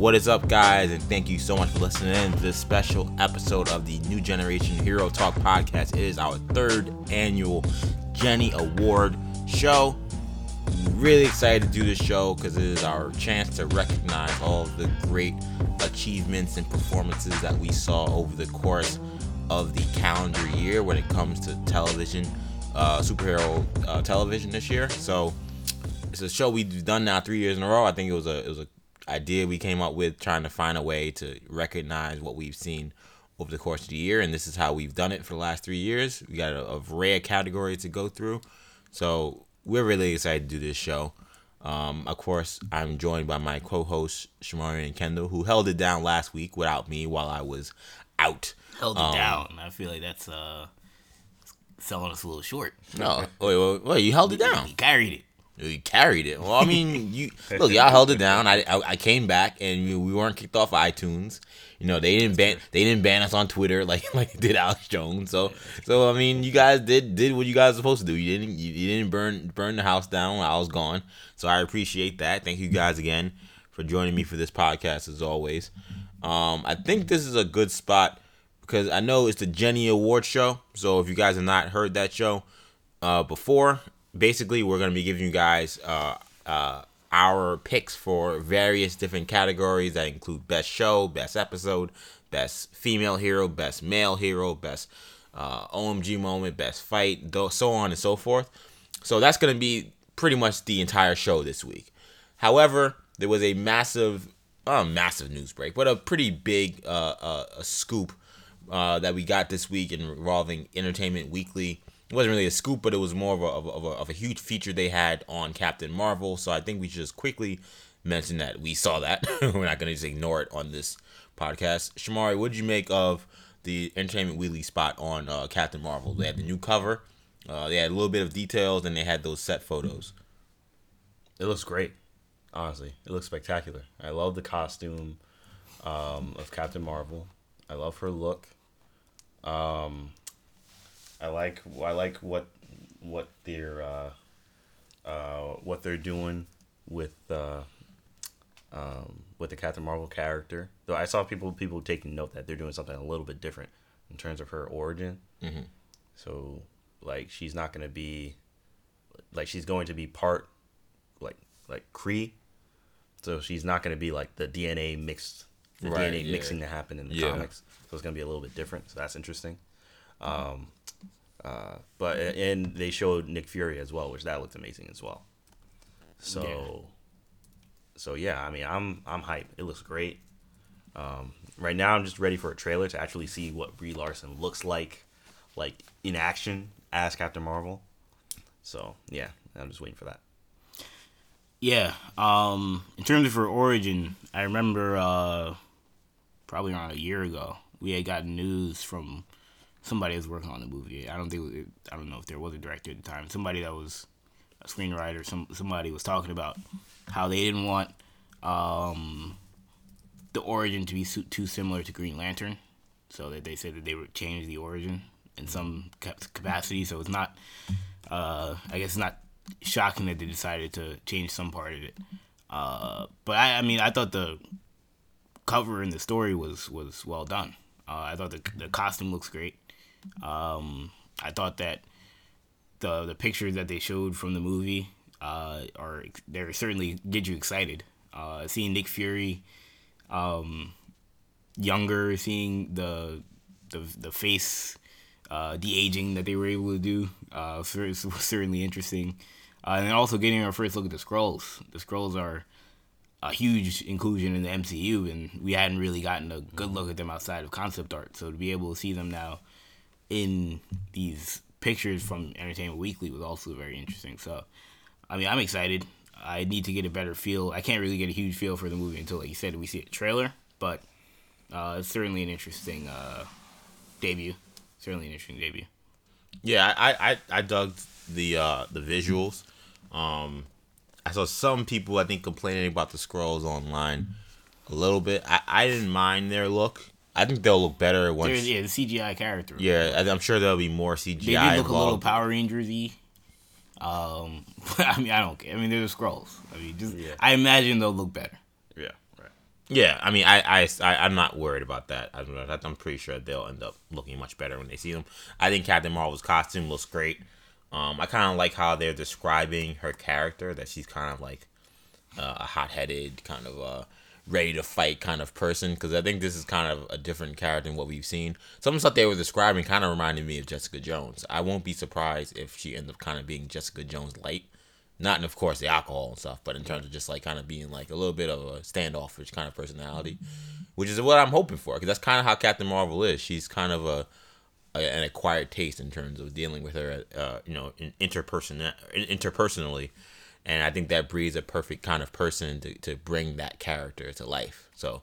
What is up, guys? And thank you so much for listening in to this special episode of the New Generation Hero Talk podcast. It is our third annual Jenny Award show. Really excited to do this show because it is our chance to recognize all the great achievements and performances that we saw over the course of the calendar year when it comes to television, uh, superhero uh, television this year. So it's a show we've done now three years in a row. I think it was a it was a idea we came up with trying to find a way to recognize what we've seen over the course of the year, and this is how we've done it for the last three years. We got a, a array of categories to go through, so we're really excited to do this show. Um, of course, I'm joined by my co-hosts Shamari and Kendall, who held it down last week without me while I was out. Held it Um, down. I feel like that's uh selling us a little short. No, wait, wait, wait, you held it down. He carried it. You carried it. Well, I mean, you look, y'all held it down. I, I, I came back and we, we weren't kicked off iTunes. You know, they didn't ban they didn't ban us on Twitter like like did Alex Jones. So so I mean, you guys did did what you guys were supposed to do. You didn't you, you didn't burn burn the house down while I was gone. So I appreciate that. Thank you guys again for joining me for this podcast as always. Um, I think this is a good spot because I know it's the Jenny Award show. So if you guys have not heard that show uh, before, basically we're gonna be giving you guys uh, uh, our picks for various different categories that include best show, best episode, best female hero, best male hero, best uh, OMG moment, best fight, so on and so forth. So that's gonna be pretty much the entire show this week. However, there was a massive, uh, massive news break, but a pretty big uh, uh, scoop uh, that we got this week involving Entertainment Weekly. It wasn't really a scoop, but it was more of a, of a, of a, huge feature they had on Captain Marvel. So I think we should just quickly mention that we saw that. We're not going to just ignore it on this podcast. Shamari, what did you make of the Entertainment Weekly spot on uh, Captain Marvel? They had the new cover. Uh, they had a little bit of details, and they had those set photos. It looks great. Honestly, it looks spectacular. I love the costume um, of Captain Marvel. I love her look. Um, I like I like what what they're uh, uh, what they're doing with uh, um, with the Captain Marvel character. Though I saw people people taking note that they're doing something a little bit different in terms of her origin. Mhm. So like she's not gonna be like she's going to be part like like Kree. So she's not going to be like the DNA mixed, the Right, DNA yeah. mixing that happened in the Yeah. comics. So it's going to be a little bit different. So that's interesting. Um, uh, but and they showed Nick Fury as well, which that looked amazing as well. So, so yeah, I mean, I'm I'm hyped. It looks great. Um, right now, I'm just ready for a trailer to actually see what Brie Larson looks like, like in action as Captain Marvel. So yeah, I'm just waiting for that. Yeah. Um, in terms of her origin, I remember uh, probably around a year ago we had gotten news from somebody was working on the movie. I don't think it, I don't know if there was a director at the time. Somebody that was a screenwriter. Some somebody was talking about how they didn't want um, the origin to be too similar to Green Lantern, so that they said that they would change the origin in some ca- capacity. So it's not. Uh, I guess it's not shocking that they decided to change some part of it. Uh, but I, I mean, I thought the cover and the story was was well done. Uh, I thought the the costume looks great. Um, I thought that the the pictures that they showed from the movie uh, are they certainly get you excited. Uh, seeing Nick Fury um, younger, seeing the the the face uh, de aging that they were able to do uh, was certainly interesting. Uh, and then also getting our first look at the Skrulls. The Skrulls are a huge inclusion in the MCU, and we hadn't really gotten a good look at them outside of concept art. So to be able to see them now in these pictures from Entertainment Weekly was also very interesting. So, I mean, I'm excited. I need to get a better feel. I can't really get a huge feel for the movie until, like you said, we see a trailer. But uh, it's certainly an interesting uh, debut. Certainly an interesting debut. Yeah, I I, I dug the uh, the visuals. Um, I saw some people I think complaining about the Skrulls online a little bit. I, I didn't mind their look. I think they'll look better once. There's, yeah, the CGI character. Yeah, I- I'm sure there'll be more CGI They did look a little. Power Rangers y. Um, I mean, I don't care. I mean, they're the Skrulls. I mean, just Yeah. I imagine they'll look better. Yeah, right. Yeah, I mean, I, I, I am not worried about that. I, I'm pretty sure they'll end up looking much better when they see them. I think Captain Marvel's costume looks great. Um, I kind of like how they're describing her character. That she's kind of like uh, a hot-headed, kind of uh, ready to fight kind of person. Because I think this is kind of a different character than what we've seen. Some stuff they were describing kind of reminded me of Jessica Jones. I won't be surprised if she ends up kind of being Jessica Jones light not in, of course, the alcohol and stuff, but in terms of just like kind of being like a little bit of a standoffish kind of personality, which is what I'm hoping for. Because that's kind of how Captain Marvel is. She's kind of a, a an acquired taste in terms of dealing with her, uh, you know, in interperson interpersonally, and I think that breeds a perfect kind of person to, to bring that character to life. So.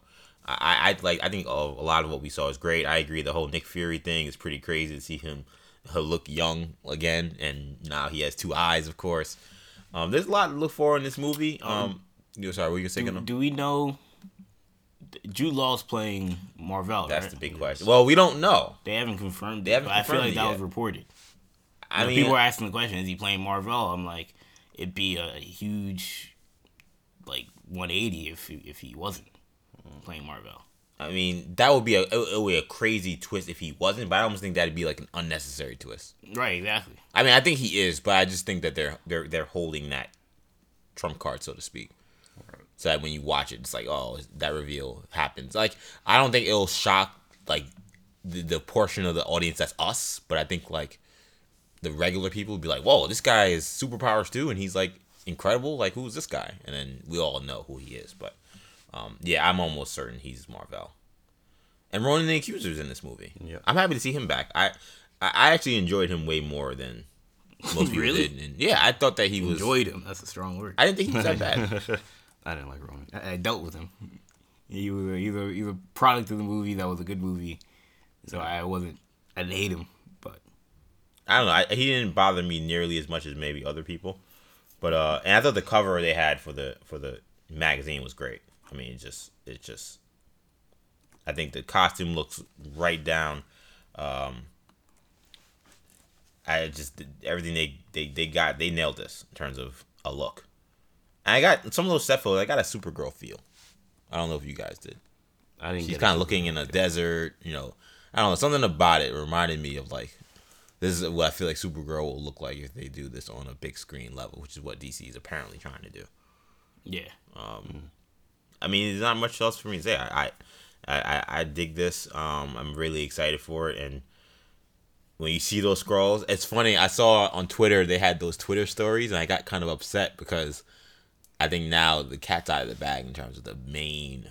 I, I like. I think a lot of what we saw is great. I agree. The whole Nick Fury thing is pretty crazy to see him, look young again, and now he has two eyes, of course. Um, there's a lot to look for in this movie. Um, um you sorry, were you saying? Do, do we know? Jude Law's playing Mar-Vell. That's right? the big question. Well, we don't know. They haven't confirmed. They haven't. Confirmed I feel like that yet. was reported. I mean, people are asking the question: Is he playing Mar-Vell? I'm like, it'd be a huge, like 180 if if he wasn't playing Mar-Vell. I mean, that would be a it would be a crazy twist if he wasn't, but I almost think that'd be like an unnecessary twist. Right, exactly. I mean, I think he is, but I just think that they're they're they're holding that trump card, so to speak. So that when you watch it, it's like, oh, that reveal happens. Like, I don't think it'll shock like the, the portion of the audience that's us, but I think like the regular people would be like, whoa, this guy is superpowers too, and he's like incredible. Like, who's this guy? And then we all know who he is, but um, yeah, I'm almost certain he's Mar-Vell. And Ronan the Accuser's in this movie. Yeah. I'm happy to see him back. I I actually enjoyed him way more than most people really? did. And yeah, I thought that he was enjoyed him. That's a strong word. I didn't think he was that bad. I didn't like Ronan. I, I, dealt with him. He was either either product of the movie that was a good movie, so I wasn't. I didn't hate him, I don't know. I, he didn't bother me nearly as much as maybe other people. But uh, and I thought the cover they had for the for the magazine was great. I mean, it just it just I think the costume looks right down. Um, I just everything they, they they got they nailed this in terms of a look. And I got some of those set photos. I got a Supergirl feel. I don't know if you guys did. I didn't. She's kind of looking in a desert. You know, I don't know. Something about it reminded me of like this is what I feel like Supergirl will look like if they do this on a big screen level, which is what DC is apparently trying to do. Yeah. Um, I mean, there's not much else for me to say. I, I, I, I dig this. Um, I'm really excited for it, and when you see those Skrulls, it's funny. I saw on Twitter they had those Twitter stories, and I got kind of upset because I think now the cat's out of the bag in terms of the main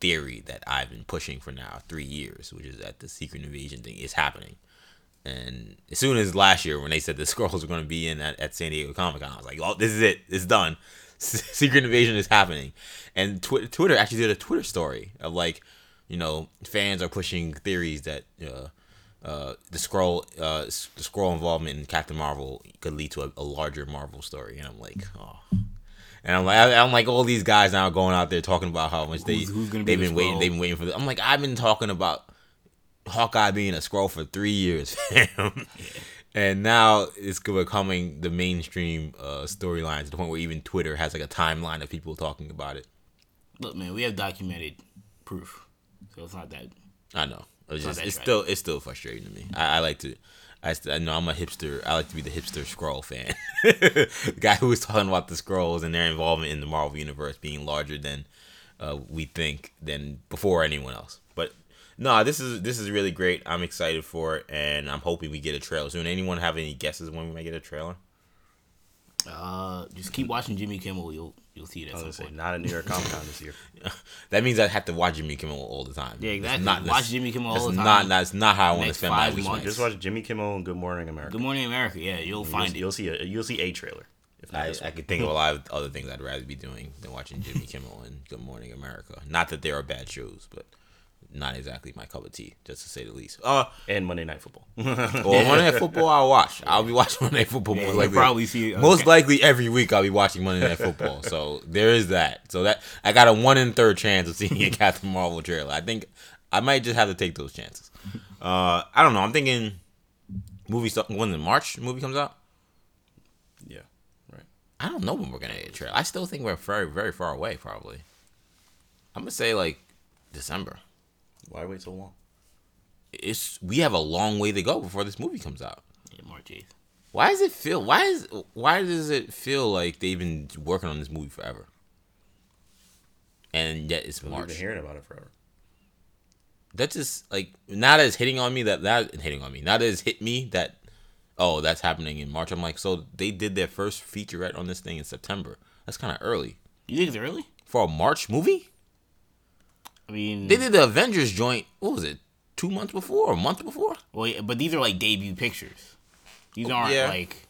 theory that I've been pushing for now three years, which is that the secret invasion thing is happening. And as soon as last year when they said the Skrulls were going to be in at, at San Diego Comic Con, I was like, "Oh, this is it. It's done." Secret Invasion is happening, and tw- Twitter actually did a Twitter story of like, you know, fans are pushing theories that uh, uh, the Skrull, uh, the Skrull involvement in Captain Marvel could lead to a, a larger Marvel story, and I'm like, oh. And I'm like, I'm like, all these guys now going out there talking about how much they who's, who's they've be been waiting, they've been waiting for. This. I'm like, I've been talking about Hawkeye being a Skrull for three years, yeah and now it's becoming the mainstream uh, storyline to the point where even Twitter has like a timeline of people talking about it. Look, man, we have documented proof, so it's not that. I know. It's, just, it's still it's still frustrating to me. I, I like to. I, st- I know I'm a hipster. I like to be the hipster Skrull fan. the guy who was talking about the Skrulls and their involvement in the Marvel universe being larger than uh, we think than before anyone else. But no, this is this is really great. I'm excited for it, and I'm hoping we get a trailer soon. Anyone have any guesses when we might get a trailer? Uh, just keep watching Jimmy Kimmel. You'll you'll see it at some say, Not a New York Comic Con this year. that means I have to watch Jimmy Kimmel all the time. Yeah, exactly. Not, watch Jimmy Kimmel all the time. Not that's not how I want to spend my week. Just watch Jimmy Kimmel and Good Morning America. Good Morning America. Yeah, you'll and find you'll, it. You'll see a you'll see a trailer. I, I could think of a lot of other things I'd rather be doing than watching Jimmy Kimmel and Good Morning America. Not that they are bad shows, but not exactly my cup of tea, just to say the least. Uh, and Monday Night Football. well, Monday Night Football, I'll watch. I'll be watching Monday Night Football. Yeah, most likely, probably see. Uh, most likely every week, I'll be watching Monday Night Football. so there is that. So that I got a one in third chance of seeing a Captain Marvel trailer. I think I might just have to take those chances. Uh, I don't know. I'm thinking movie stuff when the March movie comes out. Yeah, right. I don't know when we're gonna get a trailer. I still think we're very, very far away, probably. I'm gonna say like December. Why wait so long? It's we have a long way to go before this movie comes out. Yeah, March eighth. Why does it feel? Why is? Why does it feel like they've been working on this movie forever? And yet it's We've March. been hearing about it forever. That's just like now that it's hitting on me that that hitting on me. Now that it's hit me that oh that's happening in March. I'm like so they did their first featurette on this thing in September. That's kind of early You think it's early? for a March movie. I mean, They did the Avengers joint. What was it? Two months before, or a month before? well, yeah, but these are like debut pictures. These aren't yeah. like.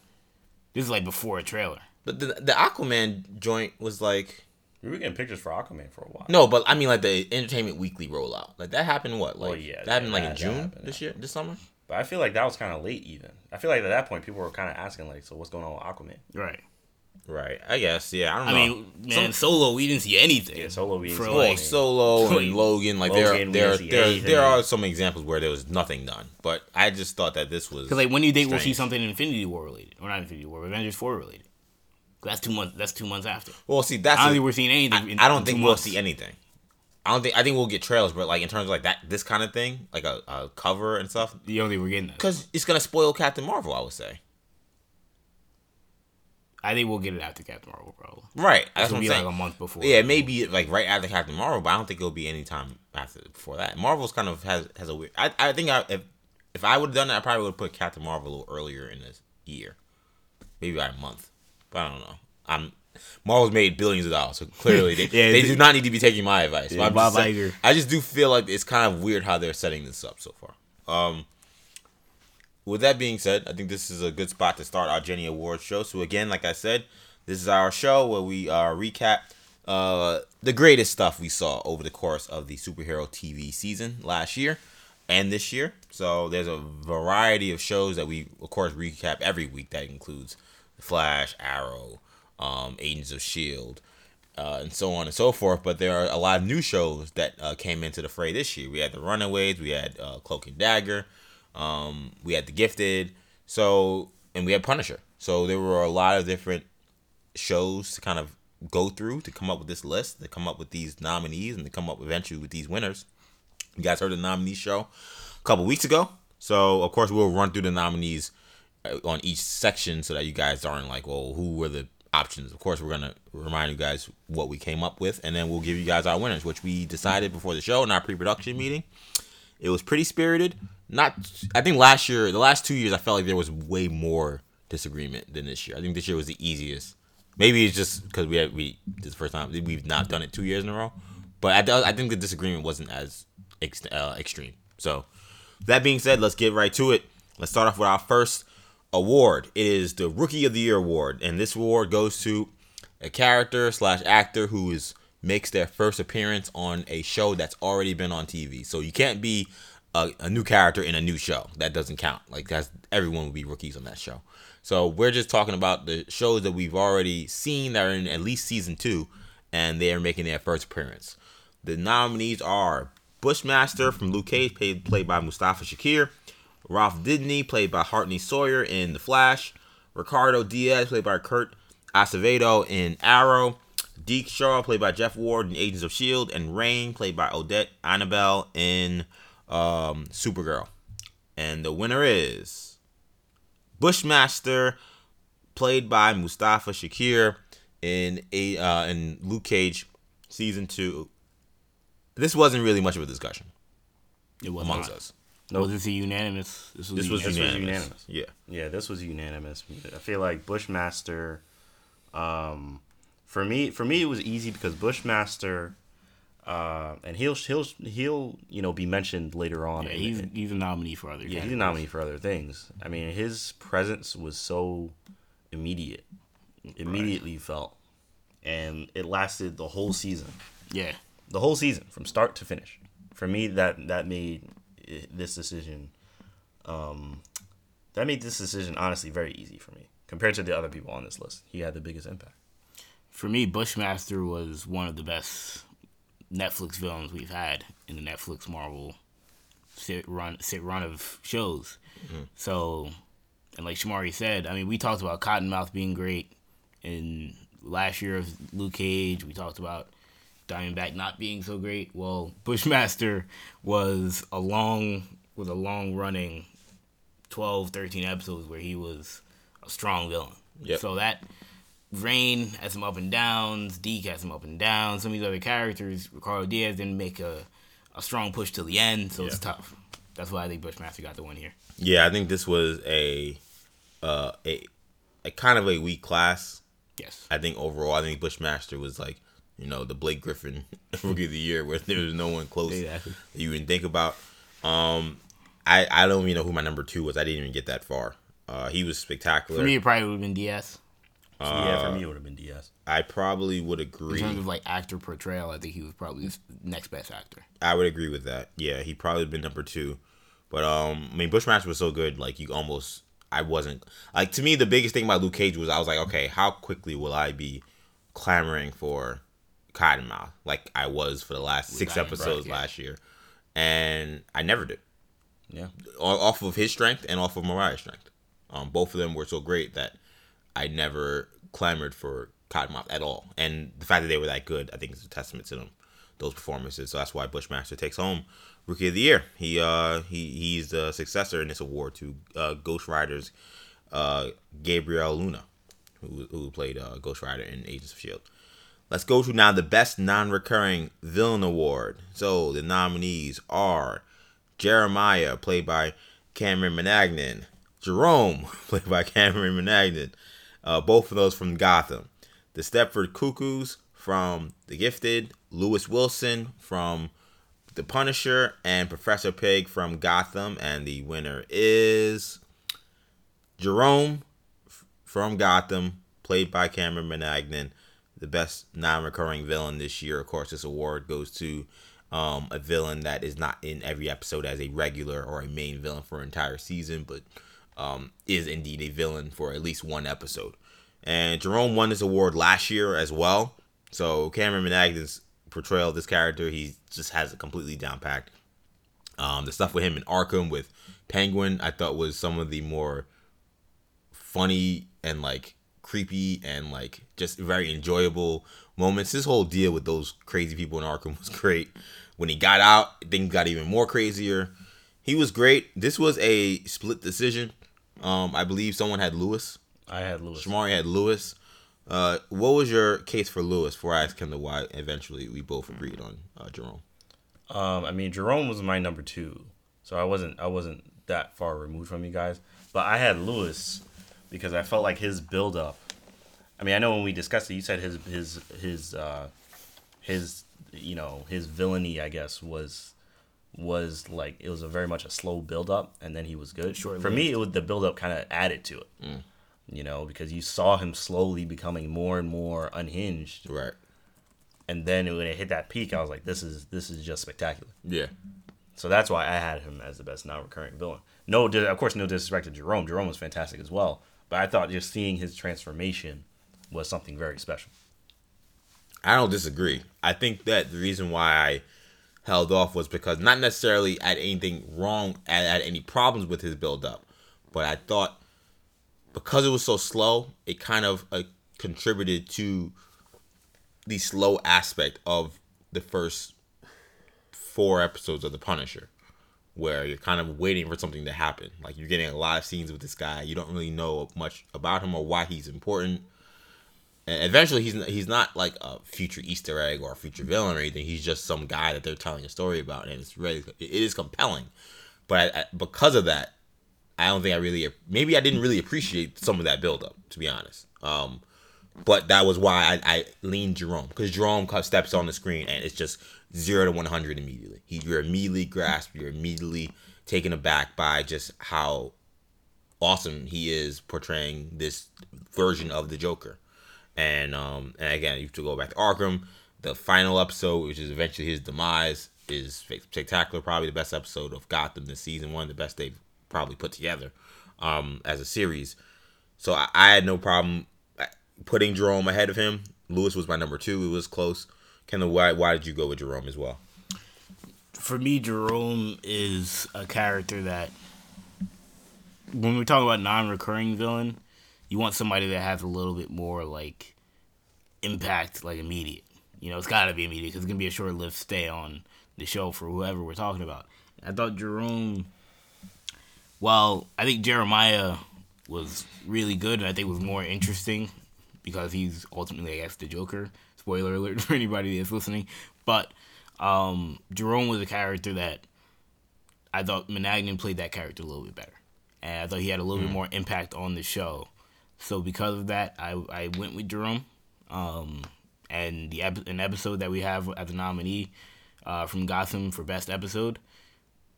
This is like before a trailer. But the the Aquaman joint was like We were getting pictures for Aquaman for a while. no, but I mean like the Entertainment Weekly rollout. Like that happened what? Like Well, yeah, that happened yeah, like in that- that June happened, this year, this summer. But I feel like that was kind of late even. I feel like at that point people were kind of asking like, so what's going on with Aquaman? Right. Right. I guess. Yeah. I don't I know. I mean, man, Solo, we didn't see anything. Yeah, Solo we didn't For see Oh, like, Solo and Logan, like Logan, there, there, there, there are some examples where there was nothing done. But I just thought that this was Because like, when do you think we'll see strange. something Infinity War related, or not Infinity War, Avengers Four related. That's two months. That's two months after. Well, see, that's I don't a- think we're seeing anything. in- I don't in think two we'll months. see anything. I don't think. I think we'll get trailers, but like in terms of like that, this kind of thing, like a, a cover and stuff, You don't think we're getting that? because it's gonna spoil Captain Marvel. I would say. I think we'll get it after Captain Marvel, probably. Right. That's I'm be saying. like a month before. Yeah, maybe like right after Captain Marvel, but I don't think it'll be any time after before that. Marvel's kind of has has a weird. I, I think I, if if I would have done that, I probably would have put Captain Marvel a little earlier in this year, maybe by a month. But I don't know. I'm Marvel's made billions of dollars, so clearly they, Yeah, they the- do not need to be taking my advice. Yeah, Bob just Iger. I just do feel like it's kind of weird how they're setting this up so far. Um, with that being said, I think this is a good spot to start our Jenny Awards show. So again, like I said, this is our show where we uh, recap uh, the greatest stuff we saw over the course of the superhero TV season last year and this year. So there's a variety of shows that we, of course, recap every week. That includes Flash, Arrow, um, Agents of Shield, uh, and so on and so forth. But there are a lot of new shows that uh, came into the fray this year. We had the Runaways, we had uh, Cloak and Dagger, um, we had the Gifted, so and we had Punisher. So there were a lot of different shows to kind of go through to come up with this list, to come up with these nominees, and to come up eventually with these winners. You guys heard the nominee show a couple weeks ago, so of course we'll run through the nominees uh, on each section so that you guys aren't like, well, who were the options? Of course, we're gonna remind you guys what we came up with, and then we'll give you guys our winners, which we decided before the show in our pre-production meeting. It was pretty spirited. Not, I think last year, the last two years, I felt like there was way more disagreement than this year. I think this year was the easiest. Maybe it's just because we had we this is the first time we've not done it two years in a row. But I, I think the disagreement wasn't as ex, uh, extreme. So that being said, let's get right to it. Let's start off with our first award. It is the Rookie of the Year award, and this award goes to a character slash actor who is makes their first appearance on a show that's already been on TV. So you can't be a, a new character in a new show. That doesn't count. Like that's everyone would be rookies on that show. So we're just talking about the shows that we've already seen that are in at least season two, and they are making their first appearance. The nominees are Bushmaster from Luke Cage, played, played by Mustafa Shakir, Ralph Dibny, played by Hartley Sawyer in The Flash, Ricardo Diaz, played by Kirk Acevedo in Arrow, Deke Shaw, played by Jeff Ward in Agents of S.H.I.E.L.D., and Rain, played by Odette Annable in um, Supergirl. And the winner is Bushmaster, played by Mustafa Shakir in a uh, in Luke Cage season two. This wasn't really much of a discussion It was amongst not. us. Was this a unanimous? This was, This was This was unanimous. unanimous. Yeah. Yeah, this was unanimous. I feel like Bushmaster. Um, for me, for me, it was easy because Bushmaster, uh, and he'll he'll he'll you know be mentioned later on. Yeah, in- he's in- he's a nominee for other. yeah, he's a nominee for other things. I mean, his presence was so immediate, immediately felt, and it lasted the whole season. Yeah, the whole season from start to finish. For me, that that made this decision, um, that made this decision honestly very easy for me compared to the other people on this list. He had the biggest impact. for me, Bushmaster was one of the best Netflix villains we've had in the Netflix Marvel sit run sit run of shows. Mm-hmm. So, and like Shamari said, I mean, we talked about Cottonmouth being great in last year of Luke Cage. We talked about Diamondback not being so great. Well, Bushmaster was a long with a long running 12, 13 episodes where he was a strong villain. Yep. So that Rain has some up and downs, Deke has some up and downs. Some of these other characters, Ricardo Diaz didn't make a, a strong push till the end, so it's tough. That's why I think Bushmaster got the win here. Yeah, I think this was a uh a a kind of a weak class. Yes. I think overall, I think Bushmaster was like, you know, the Blake Griffin rookie of the year, where there was no one close Exactly. that you would think about. Um, I I don't even know who my number two was. I didn't even get that far. Uh, he was spectacular. For me, it probably would have been Diaz. So, yeah, for me it would have been Diaz. I probably would agree. In agree. terms of like actor portrayal, I think he was probably the next best actor. I would agree with that. Yeah, he probably been number two. But um, I mean, Bushmaster was so good, like you almost. I wasn't like to me the biggest thing about Luke Cage was I was like, okay, how quickly will I be clamoring for Cottonmouth like I was for the last six Diamondback, episodes yeah. last year, and I never did. Yeah. Off of his strength and off of Mariah's strength. Um, both of them were so great that I never clamored for Cottonmouth at all. And the fact that they were that good, I think, is a testament to them, those performances. So that's why Bushmaster takes home Rookie of the Year. He uh he he's the successor in this award to uh, Ghost Rider's uh, Gabriel Luna, who who played uh, Ghost Rider in Agents of Shield. Let's go to now the best non-recurring villain award. So the nominees are Jeremiah, played by Cameron Monaghan, Jerome, played by Cameron Monaghan, uh, both of those from Gotham. The Stepford Cuckoos from The Gifted, Lewis Wilson from The Punisher, and Professor Pig from Gotham. And the winner is Jerome from Gotham, played by Cameron Monaghan, the best non-recurring villain this year. Of course, this award goes to um, a villain that is not in every episode as a regular or a main villain for an entire season, but um, is indeed a villain for at least one episode. And Jerome won this award last year as well. So Cameron Monaghan's portrayal of this character, he just has it completely down packed. Um, the stuff with him in Arkham with Penguin, I thought was some of the more funny and like creepy and like just very enjoyable moments. His whole deal with those crazy people in Arkham was great. When he got out, things got even more crazier. He was great. This was a split decision. Um, I believe someone had Lewis. I had Lewis. Shamari had Lewis. Uh, what was your case for Lewis? Before I asked him to why eventually we both agreed on uh, Jerome. Um, I mean, Jerome was my number two, so I wasn't I wasn't that far removed from you guys. But I had Lewis because I felt like his build up. I mean, I know when we discussed it, you said his his his uh, his you know his villainy, I guess, was was like it was a very much a slow build up, and then he was good. For me, it was the build up kind of added to it. Mm. You know, because you saw him slowly becoming more and more unhinged, Right. and then when it hit that peak, I was like, "This is this is just spectacular." Yeah. So that's why I had him as the best non-recurring villain. No, of course, no disrespect to Jerome. Jerome was fantastic as well, but I thought just seeing his transformation was something very special. I don't disagree. I think that the reason why I held off was because not necessarily at anything wrong, at, at any problems with his build up, but I thought because it was so slow, it kind of uh, contributed to the slow aspect of the first four episodes of The Punisher, where you're kind of waiting for something to happen. Like you're getting a lot of scenes with this guy. You don't really know much about him or why he's important. And eventually, he's he's not like a future Easter egg or a future villain or anything. He's just some guy that they're telling a story about, and it's really it is compelling. But I, I, because of that, I don't think I really maybe I didn't really appreciate some of that buildup, to be honest. Um, but that was why I, I leaned Jerome because Jerome steps on the screen and it's just zero to one hundred immediately. He you're immediately grasped, you're immediately taken aback by just how awesome he is portraying this version of the Joker. And um, and again, you have to go back to Arkham. The final episode, which is eventually his demise, is spectacular. Probably the best episode of Gotham this season. One the best they've probably put together um, as a series. So I, I had no problem uh, putting Jerome ahead of him. Lewis was my number two. It was close. Kendall, why why did you go with Jerome as well? For me, Jerome is a character that, when we talk about non-recurring villain, you want somebody that has a little bit more like impact, like immediate. you know, it's got to be immediate because it's gonna be a short-lived stay on the show for whoever we're talking about. I thought Jerome. Well, I think Jeremiah was really good, and I think was more interesting because he's ultimately, I guess, the Joker. Spoiler alert for anybody that's listening. But um, Jerome was a character that I thought Monaghan played that character a little bit better, and I thought he had a little mm. bit more impact on the show. So because of that, I I went with Jerome. Um, and the an episode that we have as a nominee uh, from Gotham for best episode,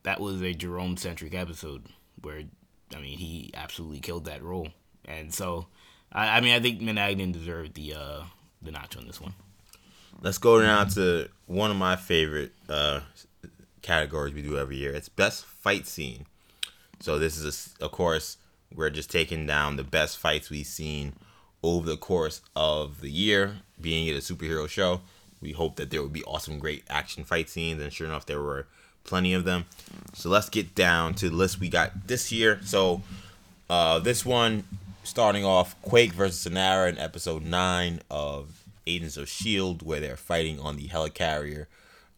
that was a Jerome centric episode where I mean he absolutely killed that role, and so I, I mean I think Monaghan deserved the uh, the notch on this one. Let's go now to one of my favorite uh, categories we do every year. It's best fight scene. So this is a, of course we're just taking down the best fights we've seen over the course of the year, being it a superhero show. We hope that there would be awesome, great action fight scenes, and sure enough, there were plenty of them. So let's get down to the list we got this year. So uh, this one, starting off, Quake versus Sinara in episode nine of Agents of Shield, where they're fighting on the helicarrier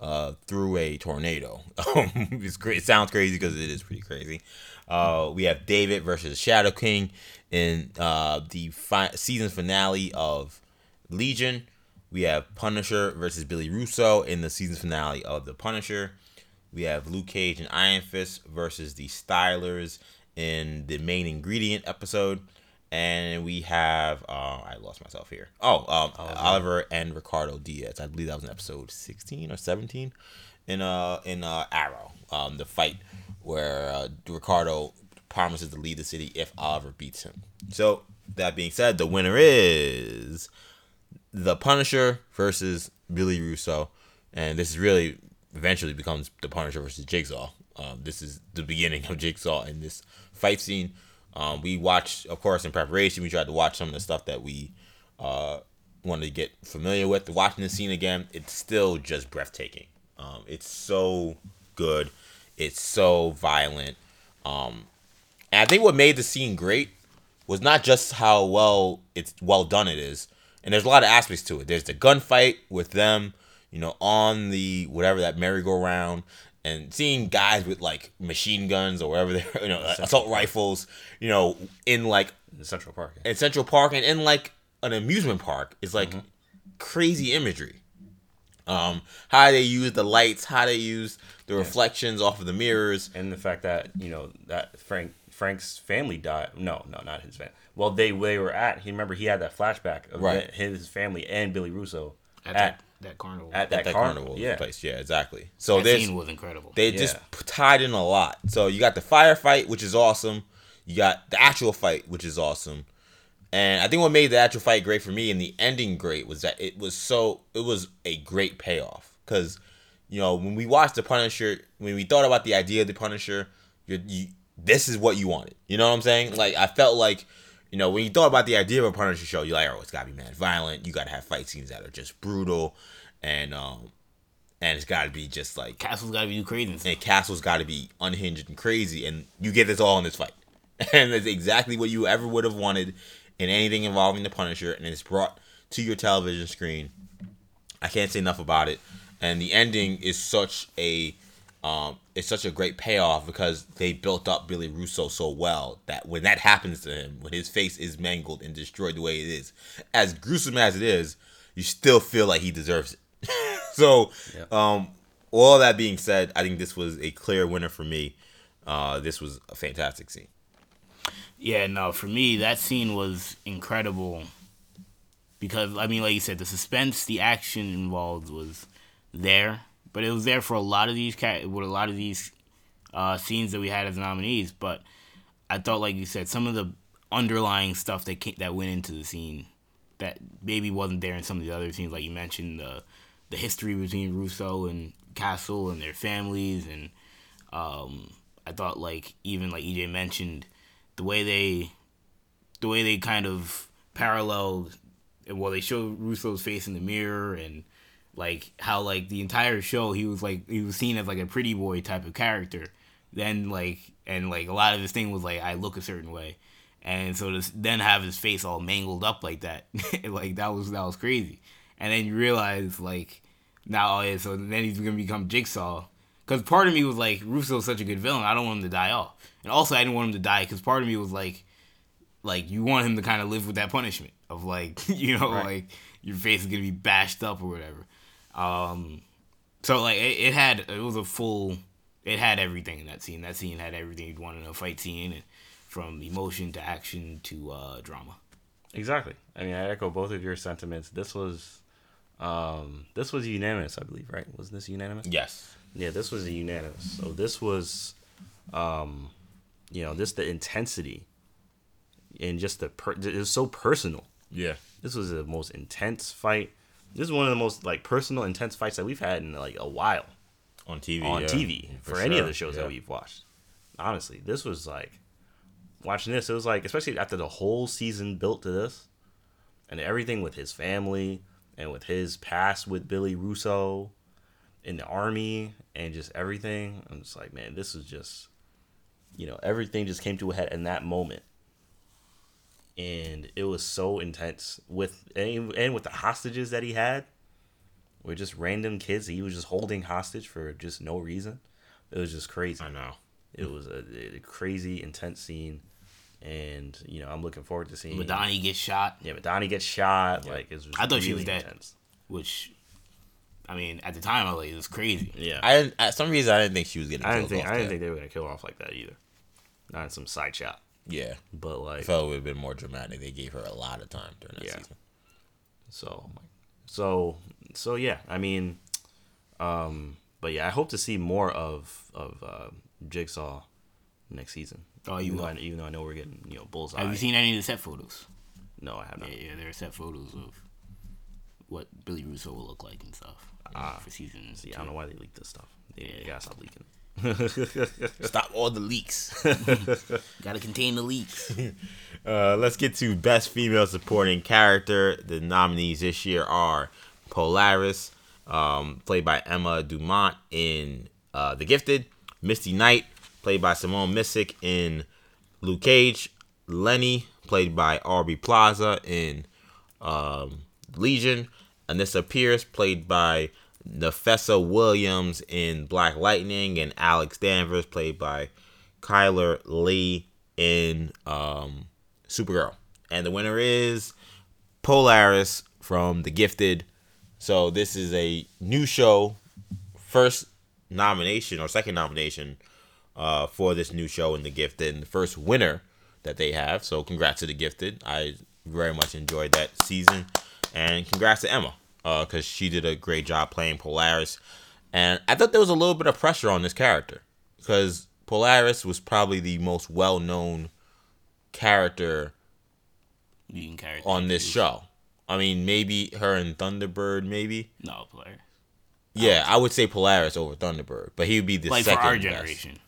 uh, through a tornado. it's great. It sounds crazy because it is pretty crazy. Uh, we have David versus Shadow King in uh, the fi- season finale of Legion. We have Punisher versus Billy Russo in the season finale of The Punisher. We have Luke Cage and Iron Fist versus the Stylers in the main ingredient episode. And we have, uh, I lost myself here. Oh, um, oh, Oliver and Ricardo Diaz. I believe that was in episode 16 or 17 in uh in uh Arrow. Um, the fight where uh, Ricardo promises to lead the city if Oliver beats him. So that being said, the winner is the Punisher versus Billy Russo, and this is really eventually becomes the Punisher versus Jigsaw. Um, this is the beginning of Jigsaw in this fight scene. Um, we watched, of course, in preparation. We tried to watch some of the stuff that we uh, wanted to get familiar with. Watching the scene again, it's still just breathtaking. Um, it's so good. It's so violent. Um, and I think what made the scene great was not just how well it's well done it is, and there's a lot of aspects to it. There's the gunfight with them, you know, on the whatever that merry-go-round, and seeing guys with like machine guns or whatever they're you know assault rifles, you know, in like in Central Park, in Central Park, and in like an amusement park is like mm-hmm. crazy imagery. Um, how they use the lights, how they use the yeah. reflections off of the mirrors, and the fact that you know that Frank Frank's family died. No, no, not his family. Well, they they were at. He remember he had that flashback of right. his family and Billy Russo at, at that, that, carnival. At that, that carnival, carnival, yeah, place. Yeah, exactly. So that scene was incredible. They yeah. just tied in a lot. So you got the firefight, which is awesome. You got the actual fight, which is awesome. And I think what made the actual fight great for me and the ending great was that it was so it was a great payoff because you know when we watched the Punisher, when we thought about the idea of the Punisher, you you this is what you wanted. You know what I'm saying? Like I felt like, you know, when you thought about the idea of a Punisher show, you're like, oh, it's gotta be mad violent. You gotta have fight scenes that are just brutal, and um, and it's gotta be just like Castle's gotta be crazy, and Castle's gotta be unhinged and crazy, and you get this all in this fight, and it's exactly what you ever would have wanted in anything involving the Punisher, and it's brought to your television screen. I can't say enough about it, and the ending is such a um, it's such a great payoff because they built up Billy Russo so well that when that happens to him, when his face is mangled and destroyed the way it is, as gruesome as it is, you still feel like he deserves it. so, um, all that being said, I think this was a clear winner for me. Uh, this was a fantastic scene. Yeah, no, for me that scene was incredible because I mean, like you said, the suspense, the action involved was there but it was there for a lot of these cat with a lot of these uh, scenes that we had as nominees. But I thought, like you said, some of the underlying stuff that came, that went into the scene that maybe wasn't there in some of the other scenes, like you mentioned the the history between Russo and Castle and their families, and um, I thought like even like EJ mentioned the way they the way they kind of paralleled well they show Russo's face in the mirror and like how like the entire show he was like he was seen as like a pretty boy type of character then like and like a lot of his thing was like i look a certain way and so to then have his face all mangled up like that like that was that was crazy and then you realize like now, oh yeah, so then he's gonna become Jigsaw. Because part of me was like, Russo's such a good villain, I don't want him to die off, and also I didn't want him to die because part of me was like, like you want him to kind of live with that punishment of like, you know, Right. like your face is gonna be bashed up or whatever. Um, so like it, it had it was a full, it had everything in that scene. That scene had everything you'd want in a fight scene, and from emotion to action to uh, drama. Exactly. I mean, I echo both of your sentiments. This was, um, this was unanimous, I believe, right? Wasn't this unanimous? Yes. Yeah, this was a unanimous. So this was, um, you know, this the intensity, and just the per- it was so personal. Yeah. This was the most intense fight. This is one of the most like personal, intense fights that we've had in like a while On TV. on yeah. TV for, any of the shows yeah. that we've watched. Honestly, this was like watching this. It was like, especially after the whole season built to this, and everything with his family and with his past with Billy Russo in the army and just everything. I'm just like, man, this is just, you know, everything just came to a head in that moment. And it was so intense with and, and with the hostages that he had were just random kids that he was just holding hostage for just no reason. It was just crazy. I know. It was a, a crazy, intense scene, and you know I'm looking forward to seeing. Madani gets shot, Yeah, Madani gets shot. Like it's just I thought she really was dead. intense. which, I mean, at the time I was like, it was crazy. Yeah, I didn't, at some reason I didn't think she was getting. I didn't think I didn't there. think they were gonna kill her off like that either. Not in some side shot, Yeah. but like, I like felt it would have been more dramatic. They gave her a lot of time during that Yeah. season. so, so so yeah. I mean, um, but yeah, I hope to see more of of uh, Jigsaw next season. Oh, you even though. I, even though I know we're getting you know bullseye. Have you seen any of the set photos? No, I have not. Yeah, yeah, there are set photos of what Billy Russo will look like and stuff uh, for seasons. See, two. I don't know why they leaked this stuff. They, they gotta stop leaking. Stop all the leaks. Gotta contain the leaks. Uh, let's get to best female supporting character. The nominees this year are Polaris, um, played by Emma Dumont in uh, The Gifted, Misty Knight, played by Simone Missick in Luke Cage, Lenny, played by Aubrey Plaza in um, Legion, Anissa Pierce, played by Nafessa Williams in Black Lightning, and Alex Danvers, played by Chyler Leigh in um, Supergirl. And the winner is Polaris from The Gifted. So this is a new show, first nomination or second nomination uh, for this new show in The Gifted, and the first winner that they have. So congrats to The Gifted. I very much enjoyed that season, and congrats to Emma Uh, because she did a great job playing Polaris. And I thought there was a little bit of pressure on this character because Polaris was probably the most well-known character You on this show. I mean, maybe her and Thunderbird, maybe. No player. Yeah, I would say Polaris over Thunderbird, but he would be the Like for second. our best. generation.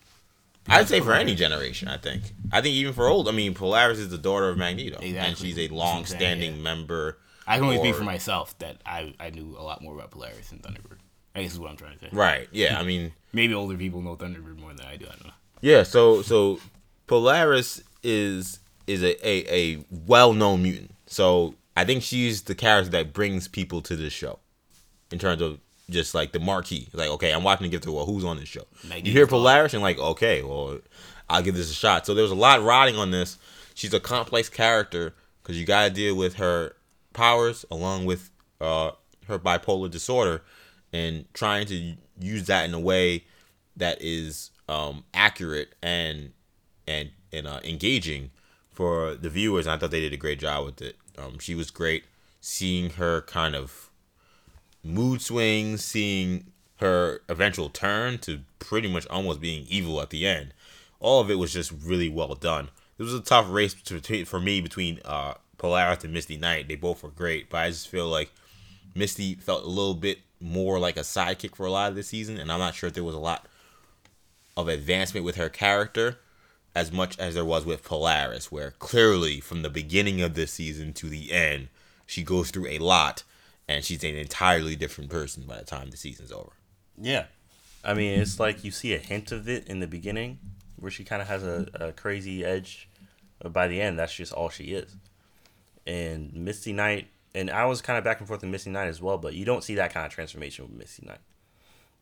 I'd say for any generation. I think. I think even for old. I mean, Polaris is the daughter of Magneto, and she's a That's what I'm long-standing saying, member. I can only speak for myself that I, I knew a lot more about Polaris than Thunderbird. I guess is what I'm trying to say. Right. Yeah. I mean, Maybe older people know Thunderbird more than I do. I don't know. yeah. So so Polaris is is a a, a well-known mutant. So I think she's the character that brings people to this show, in terms of just like the marquee. Like, okay, I'm watching the gift. Well, who's on this show? You hear. Polaris and like, okay, well, I'll give this a shot. So there's a lot riding on this. She's a complex character because you got to deal with her powers along with uh, her bipolar disorder and trying to use that in a way that is um, accurate and and and uh, engaging for the viewers. And I thought they did a great job with it. Um, she was great. Seeing her kind of mood swings, seeing her eventual turn to pretty much almost being evil at the end. All of it was just really well done. It was a tough race between, for me between uh, Polaris and Misty Knight. They both were great, but I just feel like Misty felt a little bit more like a sidekick for a lot of this season, and I'm not sure if there was a lot of advancement with her character as much as there was with Polaris, where clearly from the beginning of this season to the end, she goes through a lot, and she's an entirely different person by the time the season's over. Yeah. I mean, it's like you see a hint of it in the beginning where she kind of has a, a crazy edge. But by the end, that's just all she is. And Misty Knight, and I was kind of back and forth with Misty Knight as well, but you don't see that kind of transformation with Misty Knight.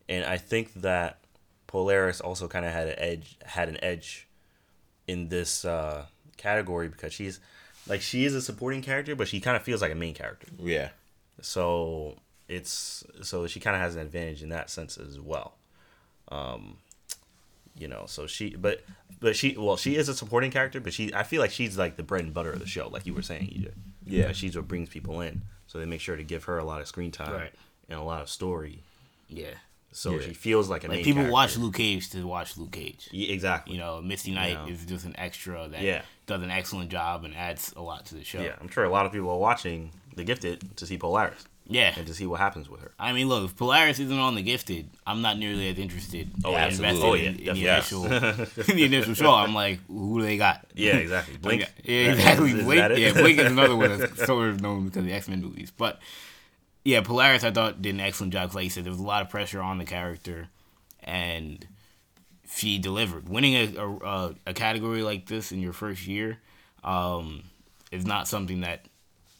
And I think that Polaris also kind of had an edge had an edge in this uh, category because she's like she is a supporting character, but she kind of feels like a main character. Yeah. So it's so she kind of has an advantage in that sense as well. Um, you know, so she but but she well she is a supporting character, but she I feel like she's like the bread and butter of the show, like you were saying, EJ. Yeah. She's what brings people in, so they make sure to give her a lot of screen time Right. and a lot of story, Yeah. so Yeah. she feels like a Like people character. watch Luke Cage to watch Luke Cage. Yeah, exactly. You know, Misty Knight Yeah. is just an extra that Yeah. does an excellent job and adds a lot to the show. Yeah, I'm sure a lot of people are watching The Gifted to see Polaris Yeah. and to see what happens with her. I mean, look, if Polaris isn't on the Gifted, I'm not nearly as interested. Oh, and absolutely. Oh, yeah, in, in the initial, in the initial show. I'm like, who do they got? Yeah, exactly. Blink. Yeah, exactly. Is Blink, yeah, Blink is another one that's sort of known because of the X Men movies. But yeah, Polaris, I thought did an excellent job. Like you said, there was a lot of pressure on the character, and she delivered. Winning a a, a, a category like this in your first year um, is not something that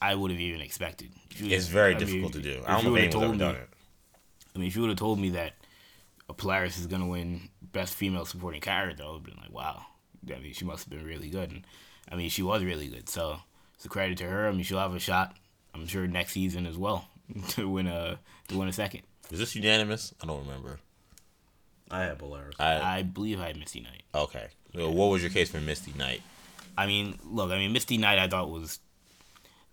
I would have even expected. If you- It's very I mean, difficult to do. I don't you know if would've anyone's ever told done me- it. I mean, if you would have told me that a Polaris is gonna win Best Female Supporting Character, I would have been like, wow. I mean, she must have been really good. And I mean, she was really good. So it's a credit to her. I mean, she'll have a shot. I'm sure next season as well to win a to win a second. Is this unanimous? I don't remember. I have Polaris. I I believe I had Misty Knight. okay. So what was your case for Misty Knight? I mean, look, I mean, Misty Knight, I thought was,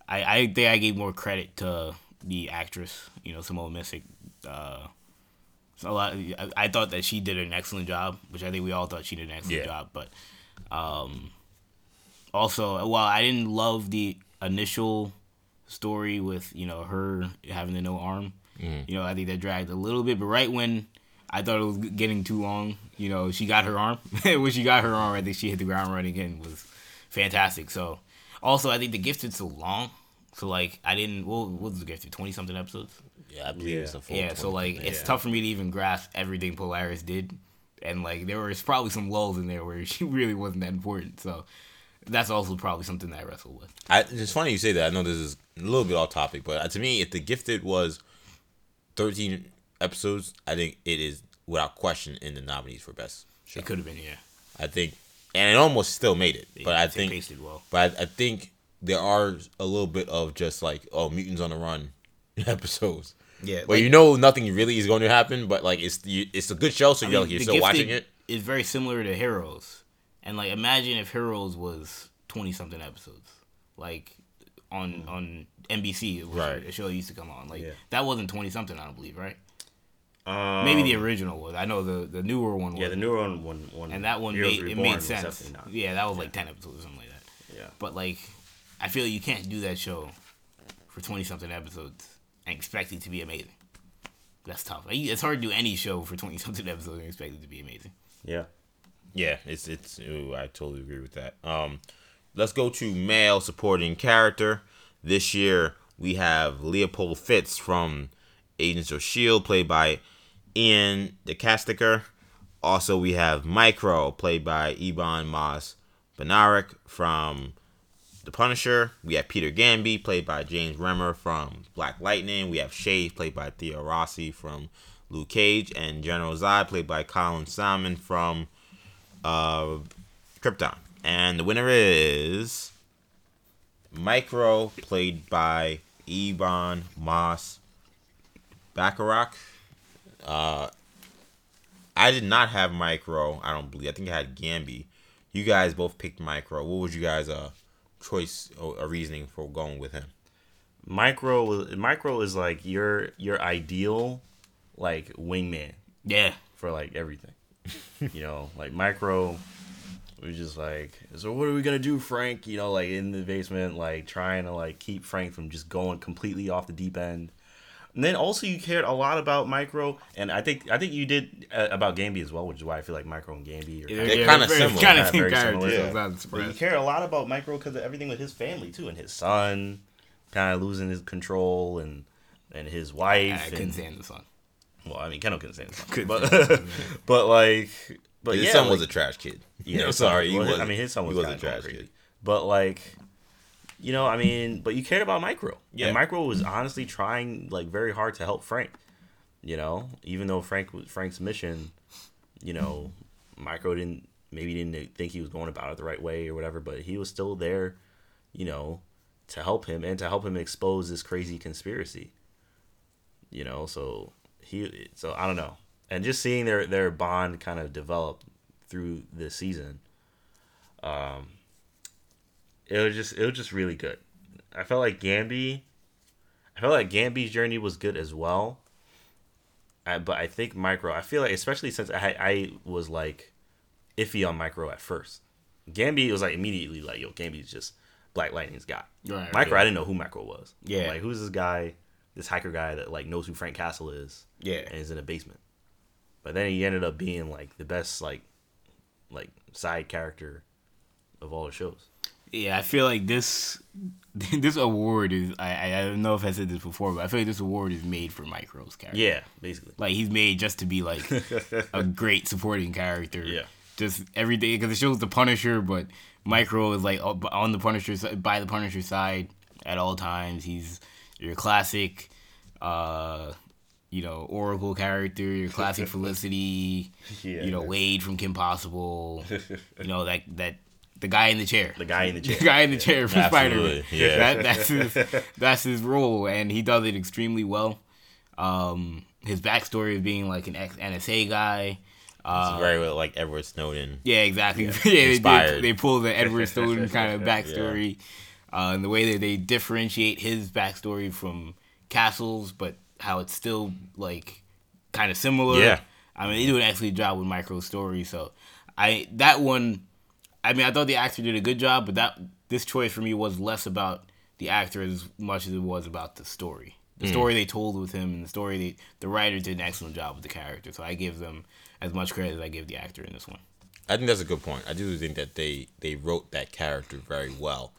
I, I think I gave more credit to the actress, you know, Simone Missick. Uh, so a lot, I, I thought that she did an excellent job, which I think we all thought she did an excellent Yeah. job. But um, also, while I didn't love the initial story with you know her having the no arm, you know, I think that dragged a little bit. But right when I thought it was getting too long, you know, she got her arm. when she got her arm, I think she hit the ground running and was fantastic. So, also, I think the gifted so long. So like I didn't. What, what was the gifted? Twenty something episodes. Yeah, I believe it's a full. Yeah, so like 20. it's Yeah. tough for me to even grasp everything Polaris did, and like there was probably some lulls in there where she really wasn't that important. So that's also probably something that I wrestle with. I, it's funny you say that. I know this is a little bit off topic, but uh, to me, if the gifted was thirteen episodes, I think it is without question in the nominees for best show. It could have been yeah, I think, and it almost still made it. But I think, well. but I, I think there are a little bit of just like oh mutants on the run episodes. Yeah, Well, you know nothing really is going to happen, but like it's you, it's a good show, so I you're, mean, you're still watching it. Is very similar to Heroes, and like imagine if Heroes was twenty something episodes, like on on NBC, Right. a show that used to come on. Like Yeah. that wasn't twenty something, I don't believe, right? Um, Maybe the original was. I know the the newer one was. yeah, the newer one, one, one and that one Heroes made it made sense. Yeah, that was like ten episodes or something like that. Yeah. But like, I feel you can't do that show for twenty something episodes and expect it to be amazing. That's tough. It's hard to do any show for twenty something episodes and expect it to be amazing. Yeah. Yeah, it's it's. Ooh, I totally agree with that. Um, let's go to male supporting character. This year we have Leopold Fitz from Agents of Shield, played by Iain De Caestecker. Also, we have Micro, played by Iban Mas Benarik from The Punisher. We have Peter Gambi, played by James Remar from Black Lightning. We have Shade, played by Theo Rossi from Luke Cage, and General Zod, played by Colin Salmon from uh, Krypton. And the winner is Micro, played by Ebon Moss Bacharach. Uh, I did not have Micro. I don't believe. I think I had Gambi. You guys both picked Micro. What was you guys' uh choice or a reasoning for going with him? Micro micro is like your your ideal like wingman Yeah. for like everything. you know, like micro was just like, so what are we gonna do, Frank? You know, like in the basement, like trying to like keep Frank from just going completely off the deep end. And then also you cared a lot about micro, and I think I think you did uh, about Gambi as well, which is why I feel like micro and Gambi are They're kinda similar. Kind of same very similar. Yeah. Not But you care a lot about Micro because of everything with his family too, and his son kind of losing his control, and and his wife. I couldn't and, stand the song. Well, I mean, Kendall couldn't stand his son, Couldn't but but like, but His yeah, son like, was a trash kid. yeah, I'm sorry. He was. I mean, his son was, he was a trash going kid. But like, you know, I mean, but you cared about Micro. Yeah. And Micro was honestly trying like very hard to help Frank. You know, even though Frank was Frank's mission, you know, Micro didn't maybe didn't think he was going about it the right way or whatever, but he was still there, you know, to help him and to help him expose this crazy conspiracy. You know, so he so I don't know. And just seeing their their bond kind of develop through this season, um it was just it was just really good. I felt like Gambi I felt like Gambi's journey was good as well. I, but I think Micro, I feel like especially since I I was like iffy on Micro at first. Gambi was like immediately like, yo, Gambi's just Black Lightning's guy. Right, Micro, right. I didn't know who Micro was. Yeah. Like who's this guy, this hiker guy that like knows who Frank Castle is Yeah. and is in a basement. But then he ended up being like the best like like side character of all the shows. Yeah, I feel like this this award is I I don't know if I said this before, but I feel like this award is made for Mike Micro's character. Yeah, basically. Like he's made just to be like a great supporting character. Yeah. Just every day because it shows the Punisher, but Mike Micro is like on the Punisher by the Punisher side at all times. He's your classic, uh, you know, Oracle character. Your classic Felicity. Yeah. You know, Wade from Kim Possible. you know that that the guy in the chair. The guy in the chair. The guy in the chair from Spider Man. Yeah. That, that's his that's his role, and he does it extremely well. Um, his backstory of being like an ex NSA guy. It's very well like Edward Snowden. Yeah, exactly. Yeah, they, Inspired. they pull the Edward Snowden kind of backstory, uh, and the way that they differentiate his backstory from Castle's, but how it's still like kind of similar. Yeah. I mean, they do an excellent job with Micro's story. So, I that one, I mean, I thought the actor did a good job, but that this choice for me was less about the actor as much as it was about the story. The hmm. story they told with him, and the story they the writer did an excellent job with the character. So I give them as much credit as I give the actor in this one. I think that's a good point. I do think that they they wrote that character very well,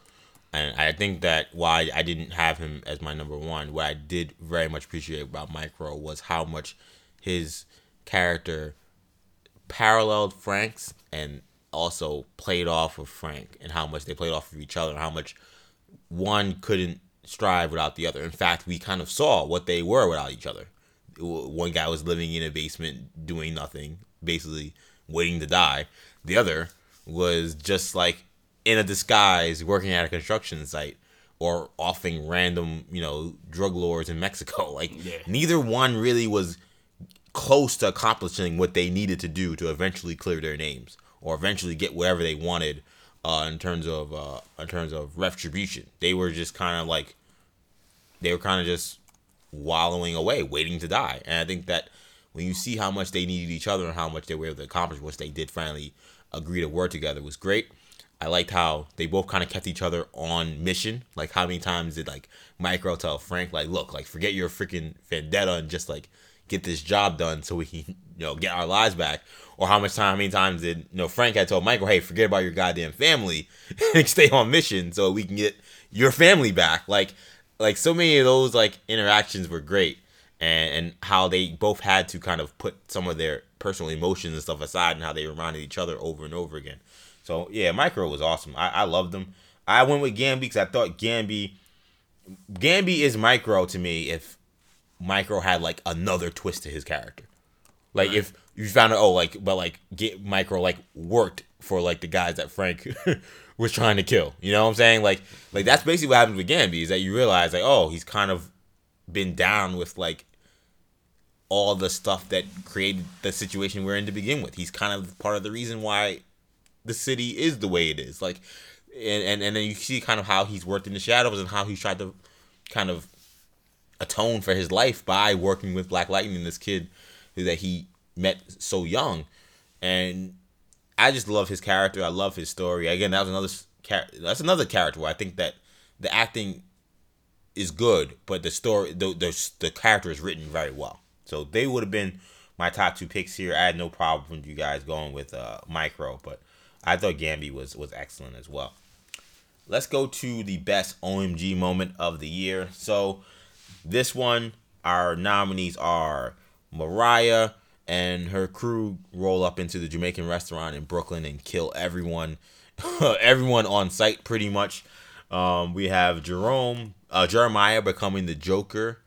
and I think that why I didn't have him as my number one. What I did very much appreciate about Micro was how much his character paralleled Frank's and also played off of Frank, and how much they played off of each other, and how much one couldn't strive without the other. In fact, we kind of saw what they were without each other. One guy was living in a basement doing nothing, basically waiting to die. The other was just like in a disguise working at a construction site or offing random, you know, drug lords in Mexico. Like Yeah. neither one really was close to accomplishing what they needed to do to eventually clear their names or eventually get whatever they wanted uh, in terms of uh, in terms of retribution. They were just kind of like they were kind of just wallowing away, waiting to die. And I think that when you see how much they needed each other and how much they were able to accomplish, once they did finally agree to work together, was great. I liked how they both kind of kept each other on mission. Like how many times did like Micro tell Frank, like, look, like forget your freaking vendetta and just like get this job done so we can, you know, get our lives back. Or how much time, how many times did you know Frank had told Michael, hey, forget about your goddamn family and stay on mission so we can get your family back. Like, like so many of those like interactions were great, and and how they both had to kind of put some of their personal emotions and stuff aside, and how they reminded each other over and over again. So yeah, Micro was awesome. I, I loved him. I went with Gambi because I thought Gambi, Gambi is Micro to me. If Micro had like another twist to his character, like if you found out, oh, like but like get Micro like worked for like the guys that Frank was trying to kill. You know what I'm saying? Like like that's basically what happens with Gambi is that you realize like oh he's kind of been down with like all the stuff that created the situation we're in to begin with. He's kind of part of the reason why the city is the way it is. Like, and and, and then you see kind of how he's worked in the shadows and how he's tried to kind of atone for his life by working with Black Lightning, this kid that he met so young, and I just love his character. I love his story. Again, that was another that's another character where I think that the acting is good, but the story the the, the character is written very well. So they would have been my top two picks here. I had no problem with you guys going with uh, Micro, but I thought Gambi was was excellent as well. Let's go to the best OMG moment of the year. So this one, our nominees are Mariah and her crew roll up into the Jamaican restaurant in Brooklyn and kill everyone, everyone on site pretty much. Um, we have Jerome, uh, Jeremiah becoming the Joker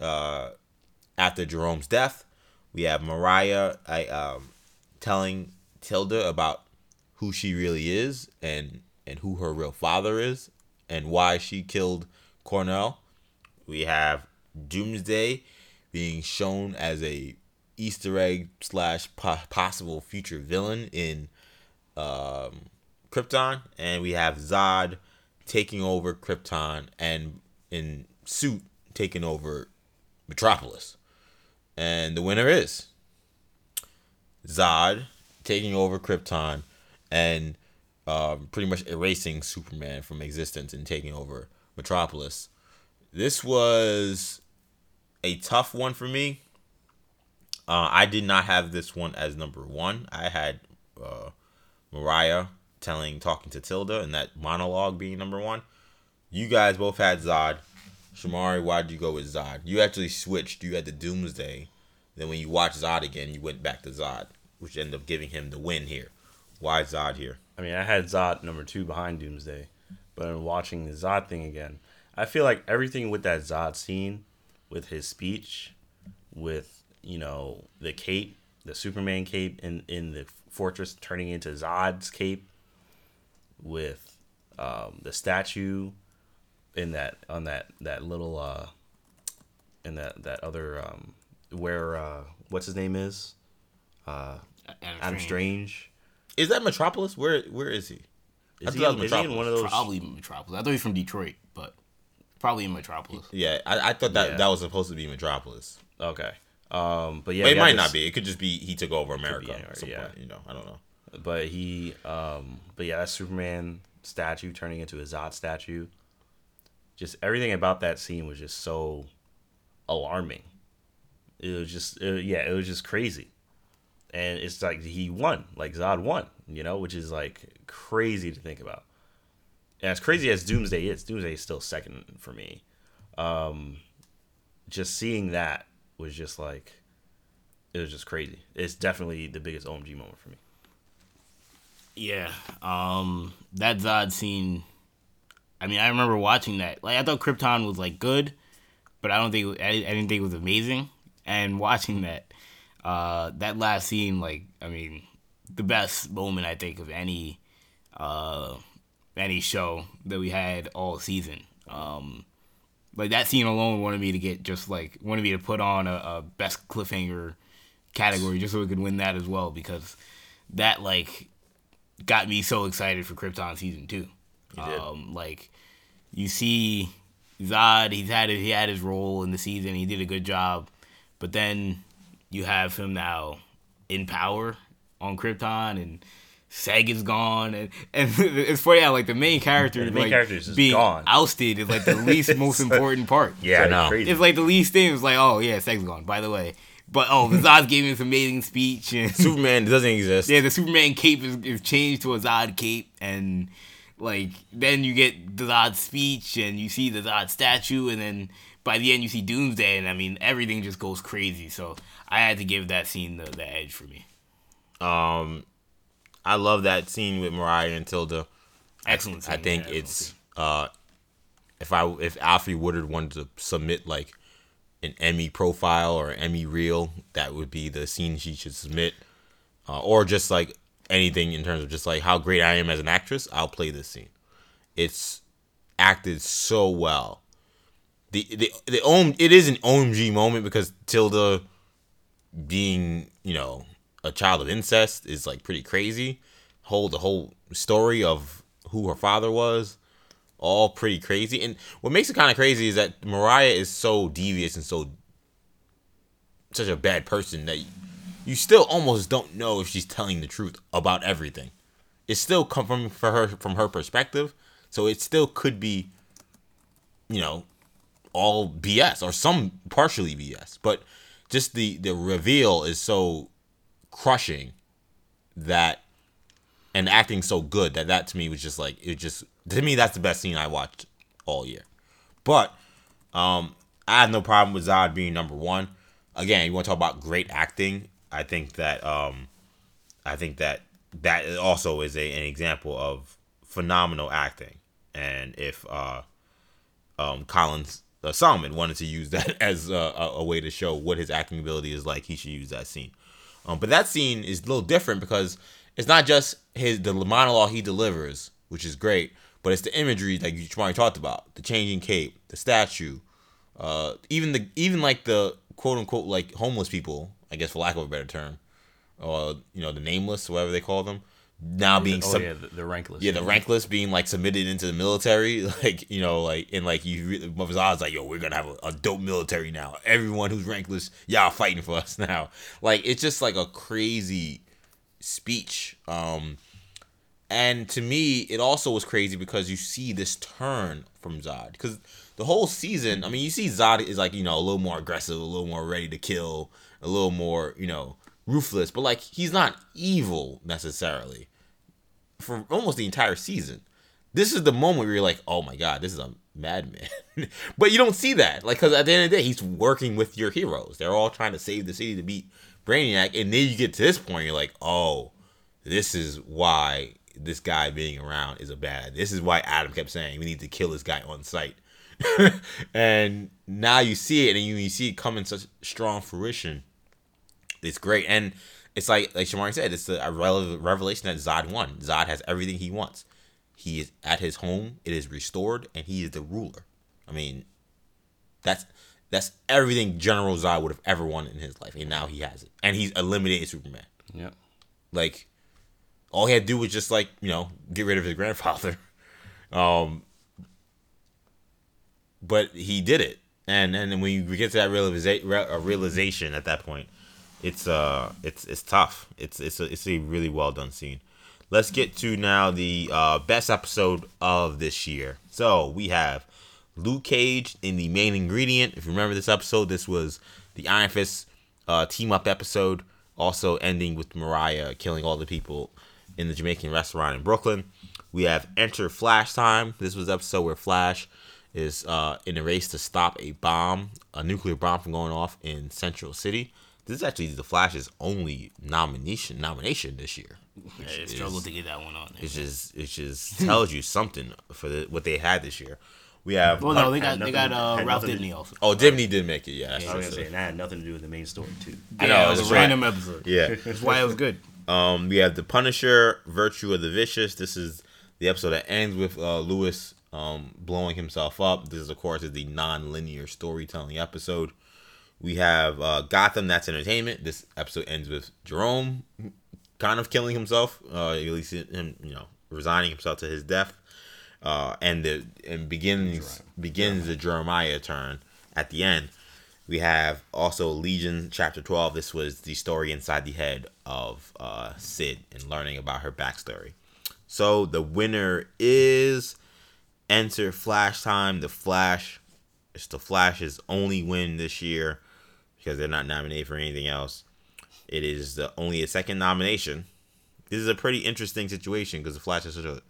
uh, after Jerome's death. We have Mariah I, um, telling Tilda about who she really is and and who her real father is and why she killed Cornell. We have Doomsday being shown as a Easter egg slash po- possible future villain in um, Krypton, and we have Zod taking over Krypton and in suit taking over Metropolis. And the winner is Zod taking over Krypton and um, pretty much erasing Superman from existence and taking over Metropolis. This was a tough one for me. Uh, I did not have this one as number one. I had uh, Mariah telling, talking to Tilda, and that monologue being number one. You guys both had Zod. Shamari, why did you go with Zod? You actually switched. You had the Doomsday. Then when you watched Zod again, you went back to Zod, which ended up giving him the win here. Why Zod here? I mean, I had Zod number two behind Doomsday, but in watching the Zod thing again, I feel like everything with that Zod scene, with his speech, with you know the cape, the Superman cape in in the fortress turning into Zod's cape, with um, the statue in that on that that little uh in that that other um where uh what's his name is uh Adam Adam Strange. Is that Metropolis? Where Where is he? Is he, thought is he in one of those? Probably Metropolis. I thought he was from Detroit, probably in Metropolis. Yeah, I, I thought that Yeah. that was supposed to be Metropolis. Okay. Um, but yeah, but it might had not be. It could just be he took over America. anywhere, yeah. point, you know, I don't know. But he, um, but yeah, that Superman statue turning into a Zod statue. Just everything about that scene was just so alarming. It was just, it- yeah, it was just crazy. And it's like he won, like Zod won, you know, which is like crazy to think about. As crazy as Doomsday is, Doomsday is still second for me. Um, just seeing that was just like, it was just crazy. It's definitely the biggest OMG moment for me. Yeah. Um that Zod scene I mean, I remember watching that. Like I thought Krypton was like good, but I don't think I, I didn't think it was amazing. And watching that uh that last scene like I mean, the best moment I think of any uh any show that we had all season. Um like that scene alone wanted me to get just like wanted me to put on a, a best cliffhanger category just so we could win that as well because that like got me so excited for Krypton season two. Um, like you see Zod, he's had he had his role in the season. He did a good job, but then you have him now in power on Krypton and. Seg is gone, and, and it's funny how like the main character, the main like, character is being gone. ousted is like the least most important part. Yeah, I know. Crazy. It's like the least thing. It's like, oh yeah, Seg's gone. By the way, but oh, the Zod gave me this amazing speech, and Superman doesn't exist. yeah, the Superman cape is, is changed to a Zod cape, and like then you get the Zod speech, and you see the Zod statue, and then by the end you see Doomsday, and I mean everything just goes crazy. So I had to give that scene the, the edge for me. Um, I love that scene with Mariah and Tilda. Excellent. Scene, I think yeah, it's uh, if I if Alfre Woodard wanted to submit like an Emmy profile or an Emmy reel, that would be the scene she should submit, uh, or just like anything in terms of just like how great I am as an actress. I'll play this scene. It's acted so well. The the the OM, it is an OMG moment because Tilda being you know a child of incest is like pretty crazy. Whole the whole story of who her father was, all pretty crazy. And what makes it kind of crazy is that Mariah is so devious and so such a bad person that you still almost don't know if she's telling the truth about everything. It still come from for her from her perspective, so it still could be, you know, all BS or some partially BS. But just the the reveal is so crushing that and acting so good that that to me was just like it just to me that's the best scene I watched all year. But um I have no problem with Zod being number one. Again, you want to talk about great acting? I think that um I think that that also is a, an example of phenomenal acting. and if uh, um, Collins uh, Solomon wanted to use that as a, a way to show what his acting ability is like, he should use that scene. Um, but that scene is a little different because it's not just his the monologue he delivers, which is great, but it's the imagery that you already talked about, the changing cape, the statue, uh, even the even like the quote unquote like homeless people, I guess for lack of a better term, or you know the nameless, whatever they call them, now being oh sub- yeah, the, the rankless. yeah, the rankless being like submitted into the military, like you know, like and like you, really, Mufasa like, yo, we're gonna have a, a dope military now. Everyone who's rankless, y'all fighting for us now. Like it's just like a crazy speech. Um, and to me, it also was crazy because you see this turn from Zod because the whole season, I mean, you see Zod is like you know a little more aggressive, a little more ready to kill, a little more you know ruthless, but like he's not evil necessarily for almost the entire season. This is the moment where you're like, oh my god, this is a madman. but you don't see that, like, because at the end of the day, he's working with your heroes. They're all trying to save the city to beat Brainiac, and then you get to this point, you're like, oh, this is why this guy being around is a bad. This is why Adam kept saying we need to kill this guy on sight. and now you see it, and you, you see it come in such strong fruition. It's great, and it's like like Shamari said, it's a, revelation that Zod won. Zod has everything he wants. He is at his home. It is restored, and he is the ruler. I mean, that's that's everything General Zod would have ever wanted in his life, and now he has it, and he's eliminated Superman. Yep. Like, all he had to do was just like you know get rid of his grandfather. Um, but he did it, and and then when you get to that realization, realization at that point, it's uh it's it's tough. It's it's a it's a really well done scene. Let's get to now the uh, best episode of this year. So we have Luke Cage in the main ingredient. If you remember this episode, this was the Iron Fist uh, team up episode. Also ending with Mariah killing all the people in the Jamaican restaurant in Brooklyn. We have Enter Flash Time. This was episode where Flash is uh, in a race to stop a bomb, a nuclear bomb from going off in Central City. This is actually the Flash's only nomination nomination this year. Yeah, they struggled to get that one on. There. It just it just tells you something for the, what they had this year. We have Well, no, they Had got they got uh, Ralph nothing to- Dibny also. oh Dibny did make it. Yeah, that's I was true. gonna say, and that had nothing to do with the main story too. I know, Yeah, it was a right. random episode. Yeah. That's why it was good. Um, we have the Punisher, Virtue of the Vicious. This is the episode that ends with uh, Lewis um, blowing himself up. This is, of course, is the non-linear storytelling episode. We have uh, Gotham. That's entertainment. This episode ends with Jerome kind of killing himself. Uh, at least him, you know, resigning himself to his death. Uh, and the and begins begins the Jeremiah turn at the end. We have also Legion chapter 12. This was the story inside the head of uh, Syd and learning about her backstory. So the winner is Enter Flash Time. The Flash. It's the Flash's only win this year because they're not nominated for anything else. It is the only a second nomination. This is a pretty interesting situation because the Flash is such a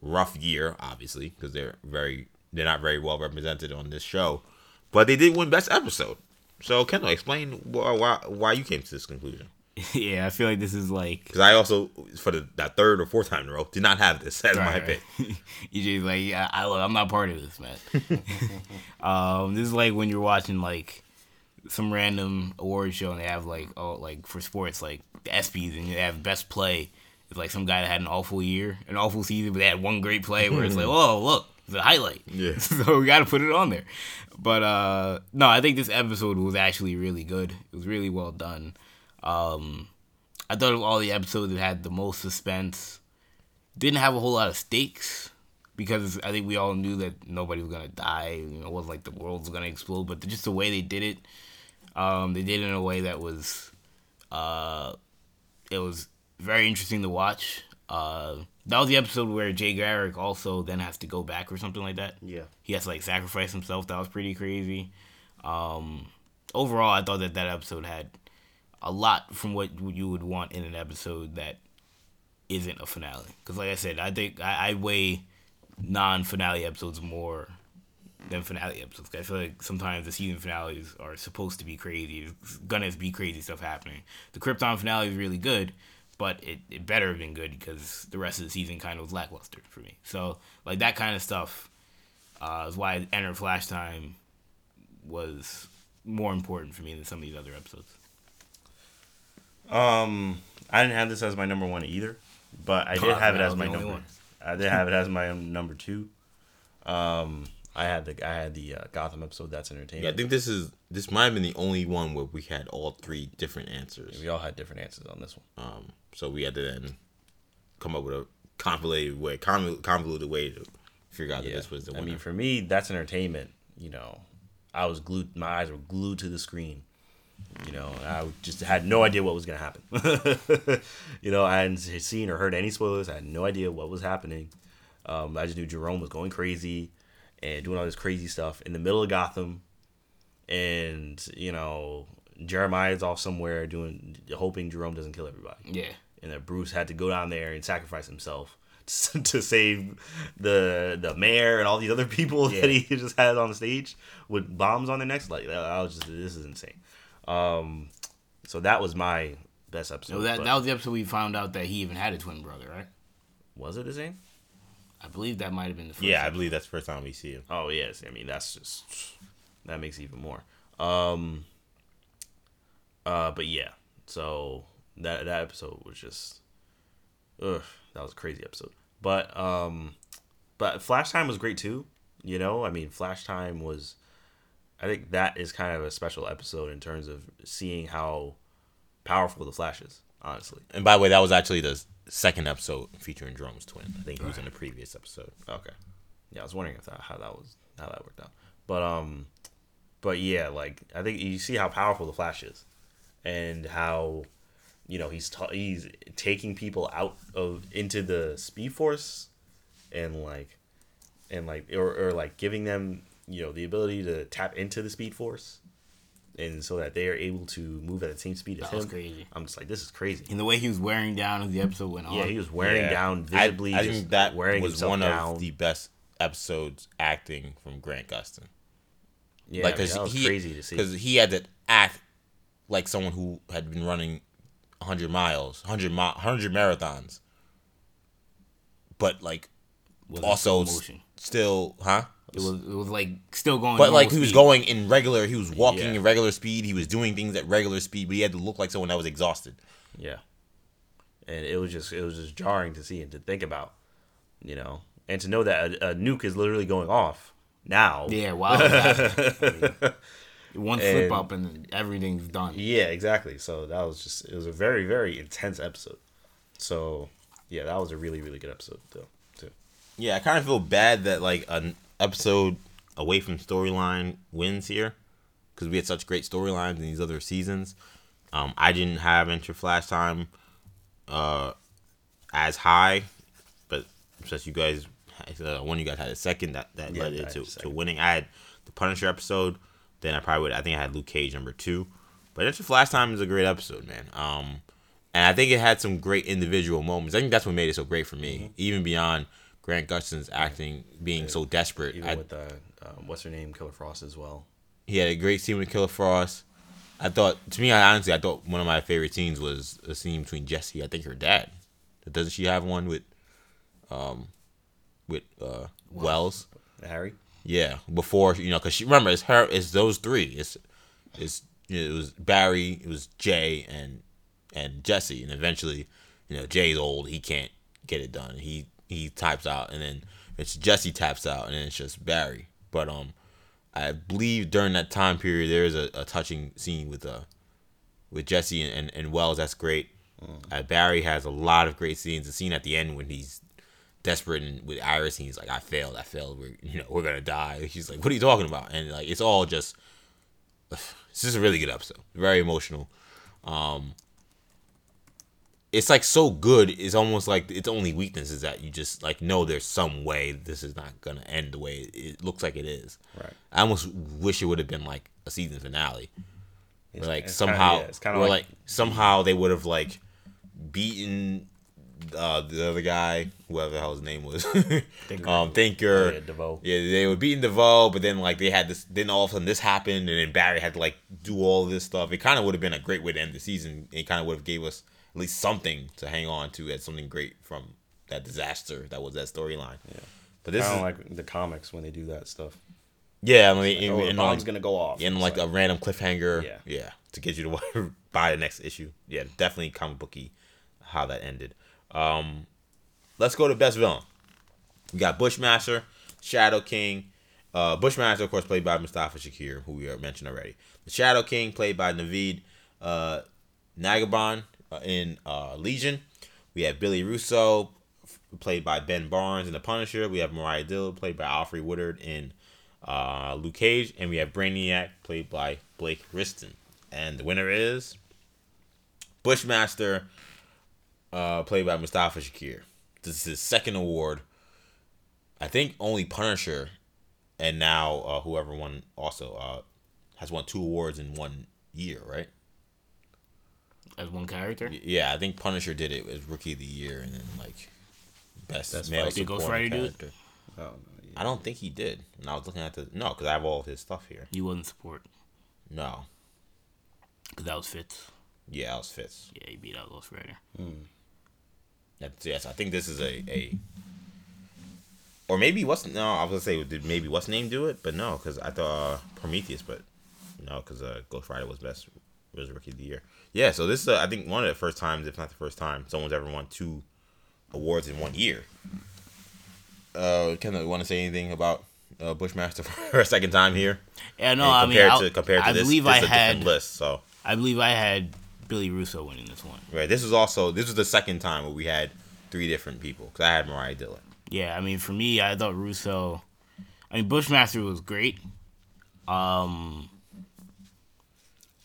rough year, obviously, because they're very they're not very well represented on this show. But they did win best episode. So Kendall, explain why why, why you came to this conclusion. yeah, I feel like this is like Because I also, for the that third or fourth time in a row, did not have this as my Right, pick. right. you just like yeah, I, I'm not part of this, man. um, this is like when you're watching like some random award show and they have like oh like for sports like the ESPYS and they have best play. It's like some guy that had an awful year, an awful season, but they had one great play where it's like, oh look, the highlight. Yeah. so we got to put it on there. But uh no, I think this episode was actually really good. It was really well done. Um, I thought of all the episodes that had the most suspense didn't have a whole lot of stakes because I think we all knew that nobody was gonna die. You know, it wasn't like the world was gonna explode, but just the way they did it, um, they did it in a way that was, uh, it was very interesting to watch. Uh, that was the episode where Jay Garrick also then has to go back or something like that. Yeah. He has to like sacrifice himself. That was pretty crazy. Um, overall, I thought that that episode had a lot from what you would want in an episode that isn't a finale. Because, like I said, I think I, I weigh non-finale episodes more than finale episodes. I feel like sometimes the season finales are supposed to be crazy. It's gonna be crazy stuff happening. The Krypton finale is really good, but it, it better have been good because the rest of the season kind of was lackluster for me. So like that kind of stuff uh, is why Enter Flash Time was more important for me than some of these other episodes. Um, I didn't have this as my number one either, but I did Oh, have it as my number. one. I did have it as my um, number two. Um, I had the I had the uh, Gotham episode. That's entertainment. Yeah, I think this is this might have been the only one where we had all three different answers. we all had different answers on this one. Um, so we had to then come up with a convoluted way, convoluted way to figure out that this was the one. I mean, for me, that's entertainment. You know, I was glued. My eyes were glued to the screen. You know, I just had no idea what was gonna happen. you know, I hadn't seen or heard any spoilers. I had no idea what was happening. Um, I just knew Jerome was going crazy and doing all this crazy stuff in the middle of Gotham, and you know, Jeremiah's off somewhere doing, hoping Jerome doesn't kill everybody Yeah. and that Bruce had to go down there and sacrifice himself to save the the mayor and all these other people that he just had on the stage with bombs on their necks. Like I was just, this is insane. Um, so that was my best episode. So that that was the episode we found out that he even had a twin brother, right? was it the same? I believe that might have been the first. yeah, I believe that's the first time we see him. Oh yes, I mean that's just that makes even more. Um, uh, but yeah, so that that episode was just, ugh, that was a crazy episode. But um, but Flash Time was great too. You know, I mean, Flash Time was, I think that is kind of a special episode in terms of seeing how powerful the Flash is. Honestly, And by the way, that was actually the second episode featuring Jerome's twin. I think he was in the previous episode. Okay. Yeah, I was wondering if that how that was how that worked out. But um but yeah, like I think you see how powerful the Flash is and how you know, he's ta- he's taking people out of into the Speed Force and like and like or, or like giving them, you know, the ability to tap into the Speed Force and so that they are able to move at the same speed as That was him. crazy. I'm just like this is crazy. And the way he was wearing down as the episode went on. Yeah, he was wearing Yeah. down visibly I, just think that wearing was one down. of the best episodes acting from Grant Gustin. yeah, like I mean, because that was he crazy to see. because he had to act like someone who had been running 100 miles 100 mi- 100 marathons but like Wasn't also s- still huh It was it was like still going. but like he was speed. going in regular he was walking Yeah. in regular speed he was doing things at regular speed but he had to look like someone that was exhausted Yeah. And it was just it was just jarring to see and to think about, you know, and to know that a, a nuke is literally going off now. Yeah, wow. that- I mean, one slip And- up and everything's done. Yeah, exactly. So that was just it was a very very intense episode. So yeah, that was a really really good episode though too. yeah i kind of feel bad that like an episode away from storyline wins here because we had such great storylines in these other seasons. Um i didn't have enter flash time uh as high but since you guys uh, one of you guys had a second that that Yeah, led it to, to winning. I had the punisher episode then i probably would i think i had luke cage number two. But enter flash time is a great episode man. Um and I think it had some great individual moments. I think that's what made it so great for me, Mm-hmm. even beyond Grant Gustin's acting being so desperate. Even I, with uh, um, what's her name, Killer Frost as well. he had a great scene with Killer Frost. I thought, to me, I honestly, I thought one of my favorite scenes was a scene between Jesse, I think her dad. Doesn't she have one with, um, with uh, Wells? Harry. Yeah, before you know, cause she remember it's her, it's those three. It's, it's you know, it was Barry, it was Jay, and and Jesse, and eventually, you know, Jay's old, he can't get it done. He he types out, and then it's Jesse taps out, and then it's just Barry. But um, I believe during that time period there is a, a touching scene with uh with Jesse and, and, and Wells. That's great. Uh, Barry has a lot of great scenes. The scene at the end when he's desperate and with Iris, and he's like, "I failed, I failed. We're you know we're gonna die." She's like, "What are you talking about?" And like it's all just This is a really good episode. Very emotional. Um, it's like so good. It's almost like its only weakness is that you just like know there's some way this is not gonna end the way it looks like it is. Right. I almost wish it would have been like a season finale. Where like it's somehow, yeah, it's kinda where like- like, somehow they would have like beaten uh, the other guy, whoever the hell his name was, um, Thinker. Oh, yeah, DeVoe. Yeah, they were beating DeVoe, but then like they had this. Then all of a sudden this happened, and then Barry had to like do all this stuff. It kind of would have been a great way to end the season. It kind of would have gave us at least something to hang on to as something great from that disaster that was that storyline. Yeah. But this Kind is of like the comics when they do that stuff. yeah, I mean, oh, in, the in bomb's like, gonna go off. in It's like a random cliffhanger. Yeah. yeah, to get you to buy the next issue. Yeah, definitely comic booky how that ended. Um, let's go to best villain. We got Bushmaster, Shadow King. Uh, Bushmaster, of course, played by Mustafa Shakir, who we mentioned already. The Shadow King, played by Navid uh, Negahban in uh, Legion. We have Billy Russo, played by Ben Barnes in The Punisher. We have Mariah Dill, played by Alfre Woodard in uh, Luke Cage. And we have Brainiac, played by Blake Ritson. And the winner is Bushmaster, uh, played by Mustafa Shakir. This is his second award. I think only Punisher, and now uh, whoever won also uh, has won two awards in one year, right? As one character. Yeah, I think Punisher did it as Rookie of the Year, and then like best Best male fight. Did Ghost supporting do it? character. Oh, yeah. I don't think he did. And I was looking at the no, because I have all of his stuff here. He wasn't support No, because that was Fitz. yeah, that was Fitz. Yeah, he beat out Ghost Rider. That's, yes, I think this is a a. Or maybe what's no? I was gonna say did maybe what's name do it, but no, because I thought uh, Prometheus, but no, because uh, Ghost Rider was best was rookie of the year. Yeah, so this is uh, I think one of the first times, if not the first time, someone's ever won two awards in one year. Uh, can you want to say anything about uh, Bushmaster for a second time here? Yeah, no, And I mean, compared I, to compared to I this, believe this I is a different had, list. So I believe I had Billy Russo winning this one. right, this was also this was the second time where we had three different people because I had Mariah Dillon. Yeah, I mean, for me, I thought Russo. I mean, Bushmaster was great. Um,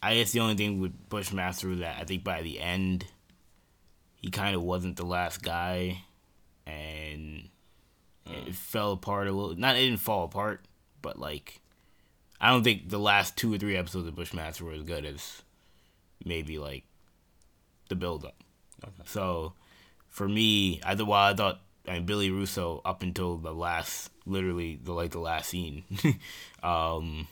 I guess the only thing with Bushmaster was that I think by the end, he kind of wasn't the last guy, and it fell apart a little. Not it didn't fall apart, but like, I don't think the last two or three episodes of Bushmaster were as good as maybe like the build up. So for me, I thought while I thought I mean, Billy Russo up until the last, literally the like the last scene, um,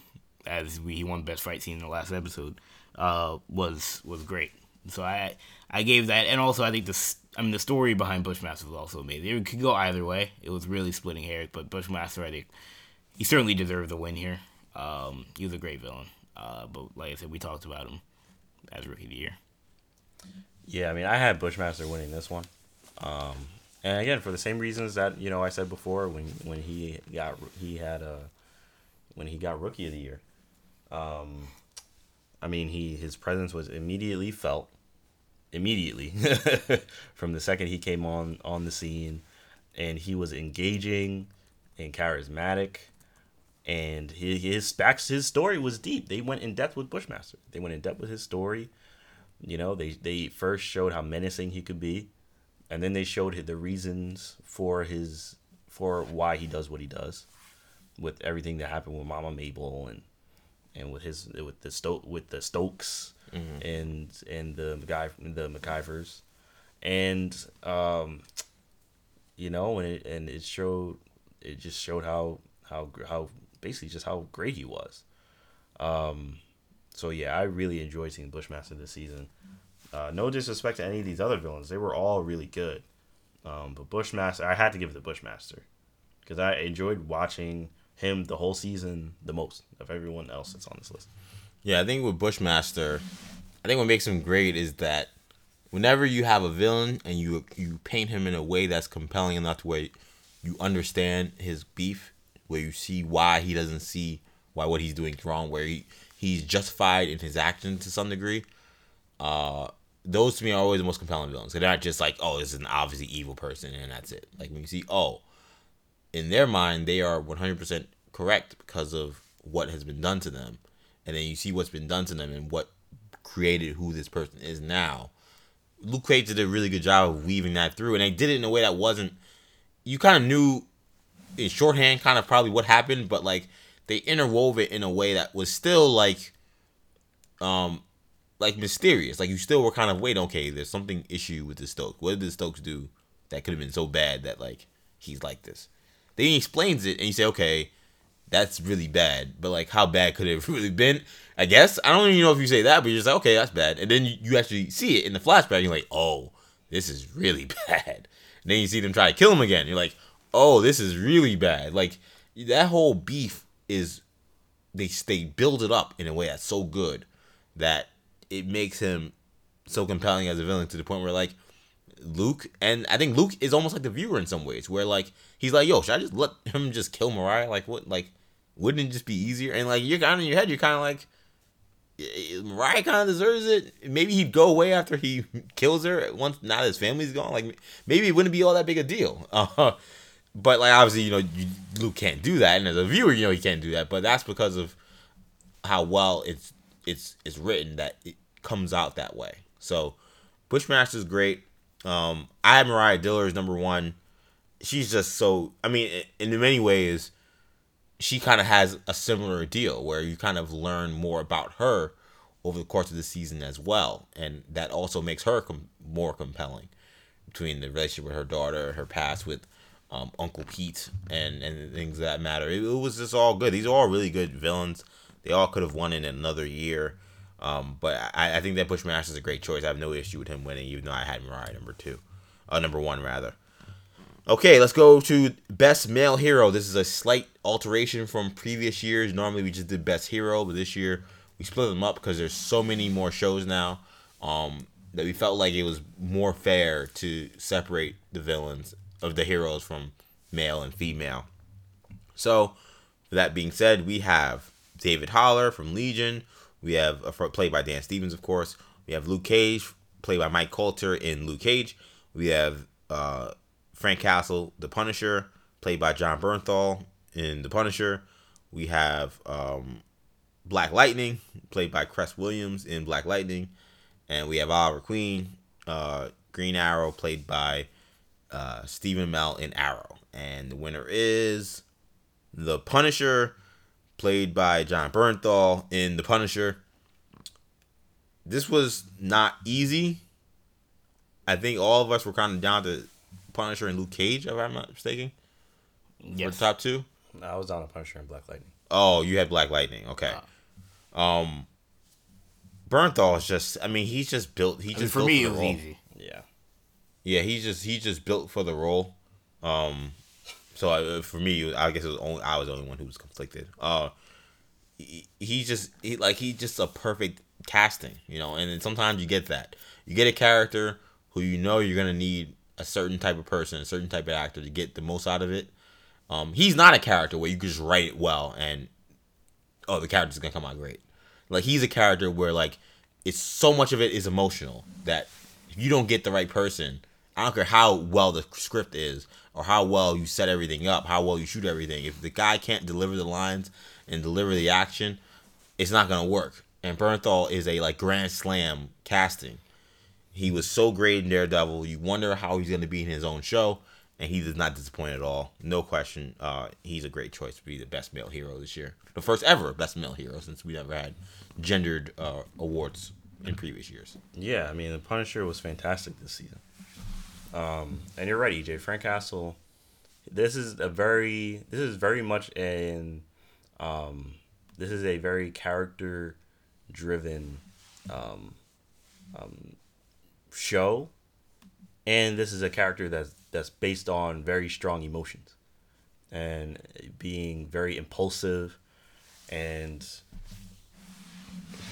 as we he won best fight scene in the last episode, uh, was was great. So I I gave that, and also I think the I mean the story behind Bushmaster was also amazing. It could go either way. It was really splitting hairs, but Bushmaster I think he certainly deserved the win here. Um, he was a great villain. Uh, but like I said, we talked about him as rookie of the year. Yeah, I mean, I had Bushmaster winning this one, um, and again for the same reasons that you know I said before when when he got he had a when he got Rookie of the Year. Um, I mean, he his presence was immediately felt, immediately from the second he came on on the scene, and he was engaging and charismatic. And his his his story was deep. They went in depth with Bushmaster. They went in depth with his story. You know, they they first showed how menacing he could be, and then they showed the reasons for his for why he does what he does, with everything that happened with Mama Mabel and and with his with the Sto- with the Stokes and and the guy the McIvers, and um, you know, and it and it showed it just showed how how how basically just how great he was. Um, so yeah, I really enjoyed seeing Bushmaster this season. Uh, no disrespect to any of these other villains; they were all really good. Um, but Bushmaster, I had to give it to Bushmaster because I enjoyed watching him the whole season the most of everyone else that's on this list. Yeah, I think with Bushmaster, I think what makes him great is that whenever you have a villain and you you paint him in a way that's compelling enough to where you understand his beef, where you see why he doesn't see why what he's doing is wrong, where he he's justified in his actions to some degree. Uh, those to me are always the most compelling villains. They're not just like, oh, this is an obviously evil person and that's it. Like when you see, oh, in their mind, they are 100% correct because of what has been done to them. And then you see what's been done to them and what created who this person is now. Luke Cage did a really good job of weaving that through. And they did it in a way that wasn't, you kind of knew in shorthand kind of probably what happened, but like they interwove it in a way that was still like, um, like mysterious. Like you still were kind of wait, okay, there's something issue with the Stokes. What did the Stokes do that could have been so bad that like he's like this? Then he explains it and you say, okay, that's really bad. But like, how bad could it have really been? I guess I don't even know if you say that, but you're just like, okay, that's bad. And then you, you actually see it in the flashback. You're like, oh, this is really bad. And then you see them try to kill him again. You're like, oh, this is really bad. Like that whole beef is they they build it up in a way that's so good that it makes him so compelling as a villain to the point where like Luke and I think Luke is almost like the viewer in some ways where like he's like yo should I just let him just kill Mariah? Like what like wouldn't it just be easier? And like you're kind of in your head you're kind of like Mariah kind of deserves it. Maybe he'd go away after he kills her once now his family's gone. Like maybe it wouldn't be all that big a deal. Uh, but like obviously you know you, Luke can't do that and as a viewer you know he can't do that. But that's because of how well it's it's it's written that it comes out that way. So Bushmaster is great um, I have Mariah Dillard as number one. She's just so. I mean, in many ways, she kind of has a similar deal where you kind of learn more about her over the course of the season as well, and that also makes her com- more compelling between the relationship with her daughter, her past with um, Uncle Pete, and and things that matter. It, it was just all good. These are all really good villains. They all could have won in another year. Um, but I, I think that Bushmaster is a great choice. I have no issue with him winning, even though I had Mariah number two, uh, number one rather. Okay, let's go to best male hero. This is a slight alteration from previous years. Normally we just did best hero, but this year we split them up because there's so many more shows now um, that we felt like it was more fair to separate the villains of the heroes from male and female. So, that being said, we have David Haller from Legion we have a played by Dan Stevens, of course. We have Luke Cage, played by Mike Colter in Luke Cage. We have uh, Frank Castle, The Punisher, played by Jon Bernthal in The Punisher. We have um, Black Lightning, played by Cress Williams in Black Lightning. And we have Oliver Queen, uh, Green Arrow, played by uh, Stephen Amell in Arrow. And the winner is The Punisher played by Jon Bernthal in The Punisher. This was not easy. I think all of us were kind of down to Punisher and Luke Cage, if I'm not mistaken. Yes. For the top two? No, I was on the Punisher and Black Lightning. Oh, you had Black Lightning. Okay. Uh, um, Bernthal is just. I mean, he's just built. He just for me for it was role. easy. Yeah. Yeah, he's just he's just built for the role. Um, so uh, for me, I guess it was only I was the only one who was conflicted. Uh, he, he's just he like he's just a perfect casting, you know. And then sometimes you get that you get a character who you know you're gonna need a certain type of person, a certain type of actor to get the most out of it. Um, he's not a character where you can just write it well and oh the character's gonna come out great. Like he's a character where like it's so much of it is emotional that if you don't get the right person, I don't care how well the script is or how well you set everything up, how well you shoot everything. If the guy can't deliver the lines and deliver the action, it's not gonna work. And Bernthal is a like grand slam casting. He was so great in Daredevil. You wonder how he's gonna be in his own show, and he does not disappoint at all. No question. Uh, he's a great choice to be the best male hero this year. The first ever best male hero since we never had gendered uh, awards in previous years. Yeah, I mean the Punisher was fantastic this season. Um, and you're right, EJ. Frank Castle. This is a very. This is very much an. Um, this is a very character driven um, um, show, and this is a character that's that's based on very strong emotions, and being very impulsive, and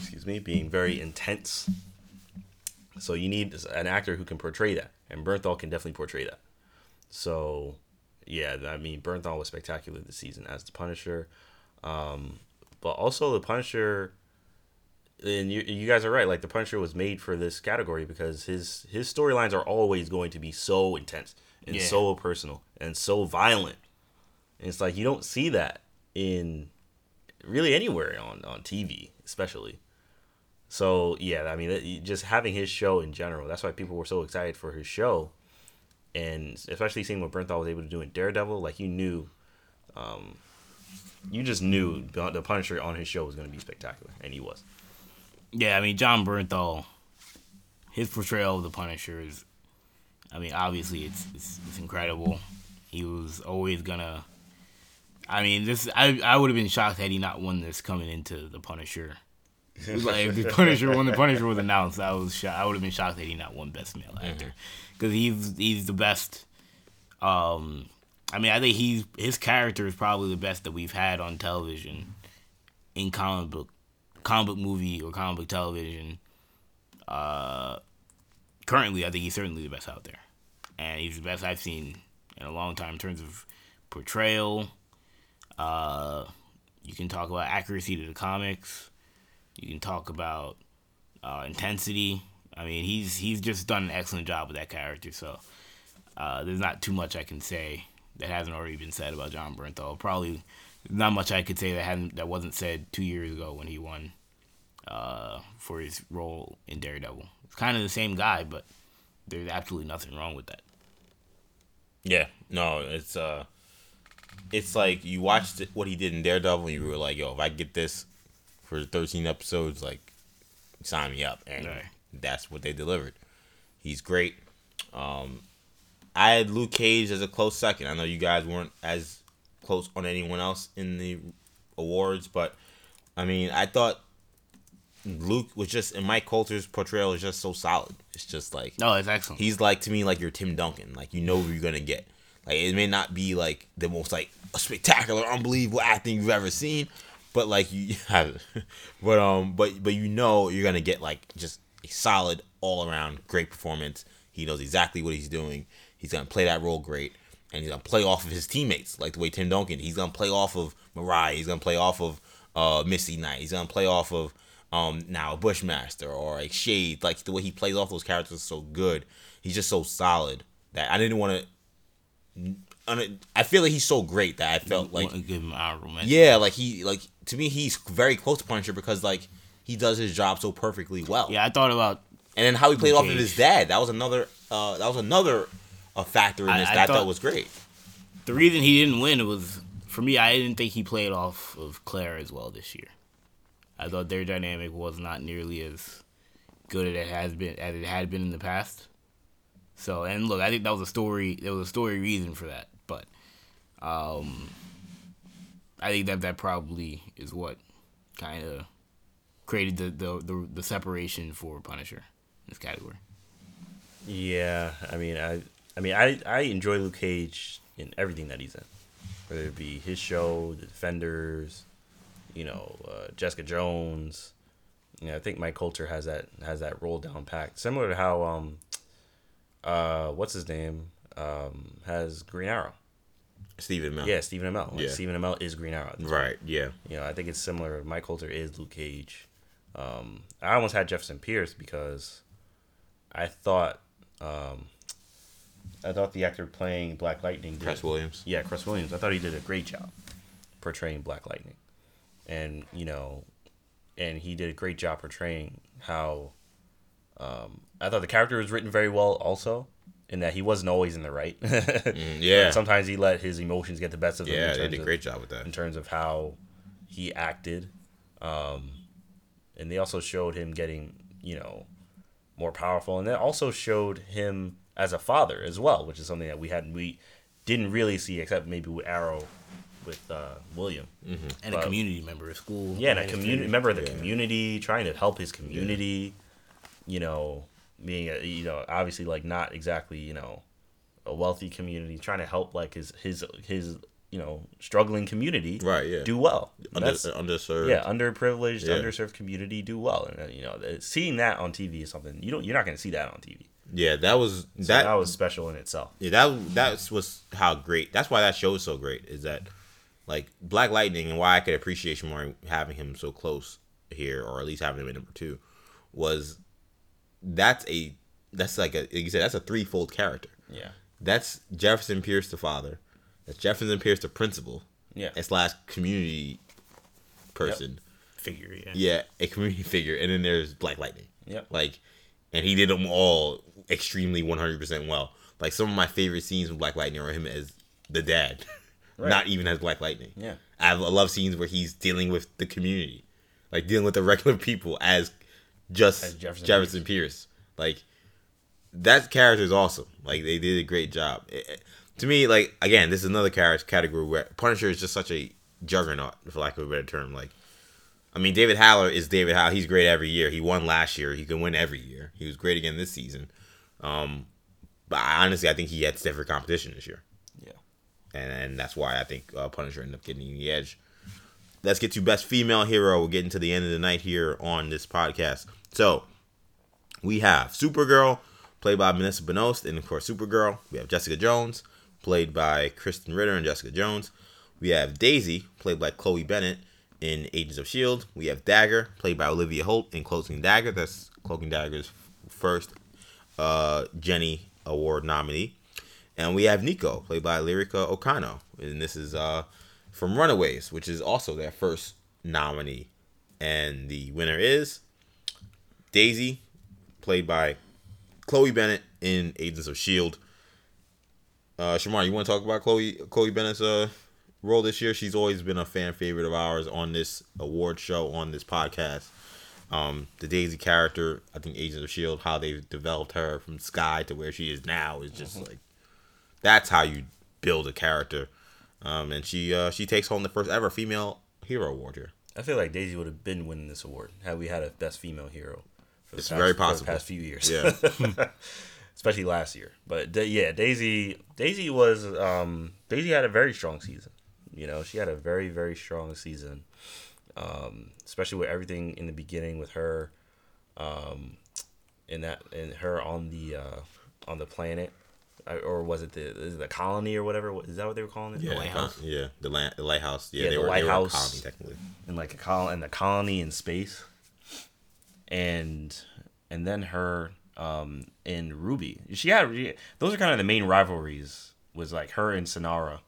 excuse me, being very intense. So you need an actor who can portray that and Bernthal can definitely portray that. So, yeah, I mean, Bernthal was spectacular this season as the Punisher, um, but also the Punisher. And you, you guys are right. Like the Punisher was made for this category because his his storylines are always going to be so intense and yeah. so personal and so violent. And it's like you don't see that in really anywhere on on TV, especially. So yeah, I mean, just having his show in general. That's why people were so excited for his show, and especially seeing what Bernthal was able to do in Daredevil. Like you knew, um, you just knew the Punisher on his show was going to be spectacular, and he was. Yeah, I mean, Jon Bernthal, his portrayal of the Punisher is, I mean, obviously it's it's, it's incredible. He was always gonna I mean, this I I would have been shocked had he not won this coming into the Punisher. Like if the Punisher when the Punisher was announced, I was shocked. I would have been shocked that he not won Best Male Actor because he's he's the best. Um, I mean, I think he's his character is probably the best that we've had on television in comic book, comic book movie or comic book television. Uh, currently, I think he's certainly the best out there, and he's the best I've seen in a long time in terms of portrayal. Uh, you can talk about accuracy to the comics. You can talk about uh, intensity. I mean, he's he's just done an excellent job with that character. So uh, there's not too much I can say that hasn't already been said about Jon Bernthal. Probably not much I could say that hadn't that wasn't said two years ago when he won uh, for his role in Daredevil. It's kind of the same guy, but there's absolutely nothing wrong with that. Yeah, no, it's uh, it's like you watched what he did in Daredevil, and you were like, "Yo, if I get this for 13 episodes, like, sign me up." And Right. that's what they delivered. He's great. Um, I had Luke Cage as a close second. I know you guys weren't as close on anyone else in the awards, but I mean, I thought Luke was just and Mike Colter's portrayal is just so solid. It's just like No, it's excellent. he's like to me like your Tim Duncan. Like you know what you're gonna get. Like it may not be like the most like spectacular, unbelievable acting you've ever seen, but like you have, but um, but but you know you're gonna get like just a solid all around great performance. He knows exactly what he's doing. He's gonna play that role great, and he's gonna play off of his teammates like the way Tim Duncan. He's gonna play off of Mariah. He's gonna play off of uh Misty Knight. He's gonna play off of um now Bushmaster or like Shade. Like the way he plays off those characters is so good. He's just so solid that I didn't want to. I feel like he's so great that I felt like give him an honorable mention. yeah, like he like to me he's very close to Punisher because like he does his job so perfectly well. Yeah, I thought about And then how he played off of his dad, that was another uh that was another uh, factor in this I that I thought thought- was great. the reason he didn't win was for me. I didn't think he played off of Claire as well this year. I thought their dynamic was not nearly as good as it has been as it had been in the past. So and look, I think that was a story. There was a story reason for that, but um, I think that that probably is what kind of created the, the the the separation for Punisher in this category. Yeah, I mean, I, I mean, I, I enjoy Luke Cage in everything that he's in, whether it be his show, The Defenders, you know, uh, Jessica Jones. You know, I think Mike Colter has that has that roll down pack, similar to how um, uh, what's his name um has Green Arrow. Stephen Amell. Yeah, Stephen Amell. Like Yeah. Stephen Amell is Green Arrow. Right, yeah. You know, I think it's similar. Mike Colter is Luke Cage. Um, I almost had Jefferson Pierce because I thought um, I thought the actor playing Black Lightning did, Chris Williams. yeah, Chris Williams. I thought he did a great job portraying Black Lightning, and you know, and he did a great job portraying how. Um, I thought the character was written very well, also, in that he wasn't always in the right. Mm, yeah. Sometimes he let his emotions get the best of him. in Yeah, they did a of- great job with that. in terms of how he acted. Um, and they also showed him getting, you know, more powerful. And they also showed him as a father as well, which is something that we hadn't, we didn't really see except maybe with Arrow with uh, William. And Wow. a community member of school. Yeah, and a community member of the Yeah. community, trying to help his community. You know, being a, you know obviously like not exactly you know a wealthy community, trying to help like his his his you know struggling community Right, yeah. do well. Under, underserved. yeah, underprivileged, Yeah. underserved community do well, and uh, you know seeing that on TV is something you don't you're not going to see that on TV. Yeah, that was So that, that was special in itself. Yeah, that that's was how great. That's why that show is so great. Is that like Black Lightning and why I could appreciate more having him so close here, or at least having him at number two, was that's a that's like a like you said that's a threefold character. Yeah, That's Jefferson Pierce the father. That's Jefferson Pierce the principal. yeah, And slash community person. figure. Yeah. Yeah, a community figure, and then there's Black Lightning. Yep. Like, and he did them all extremely 100% well. Like some of my favorite scenes with Black Lightning are him as the dad, Right. not even as Black Lightning. yeah. I love scenes where he's dealing with the community, like dealing with the regular people as just As Jefferson, Jefferson Pierce. Like that character is awesome. Like they did a great job. It- to me, like again, this is another character category where Punisher is just such a juggernaut, for lack of a better term. Like, I mean, David Haller is David Haller. He's great every year. He won last year. He can win every year. He was great again this season. Um, but I, honestly, I think he had stiffer competition this year. Yeah. and, and that's why I think uh, Punisher ended up getting the edge. Let's get to best female hero. We're getting to the end of the night here on this podcast. So we have Supergirl, played by Vanessa Benoist, and of course Supergirl. We have Jessica Jones, played by Krysten Ritter and Jessica Jones. We have Daisy, played by Chloe Bennet in Agents of Shield. We have Dagger, played by Olivia Holt in Cloak and Dagger. That's Cloak and Dagger's first uh, Jenny Award nominee. And we have Nico, played by Lyrica Okano. And this is uh, from Runaways, which is also their first nominee. And the winner is Daisy, played by Chloe Bennet in Agents of S.H.I.E.L.D. Uh, Shamar, you want to talk about Chloe Chloe Bennet's uh, role this year? She's always been a fan favorite of ours on this award show, on this podcast. Um, the Daisy character, I think Agents of S.H.I.E.L.D., how they've developed her from Skye to where she is now is just like that's how you build a character. Um, and she uh, she takes home the first ever female hero award here. I feel like Daisy would have been winning this award had we had a best female hero. For the It's past, very for possible. the past few years. Yeah. especially last year. But da- yeah, Daisy Daisy was um, Daisy had a very strong season. You know, she had a very very strong season, um, especially with everything in the beginning with her, um, in that and her on the uh, on the planet. Or was it the is it the colony or whatever? Is that what they were calling it? Yeah, the lighthouse. yeah, the, la- the lighthouse. Yeah, Yeah, they the were they were lighthouse. colony technically. in like a col in the colony in space, and and then her um in Ruby. She had those are kind of the main rivalries. Was like her and Sinara,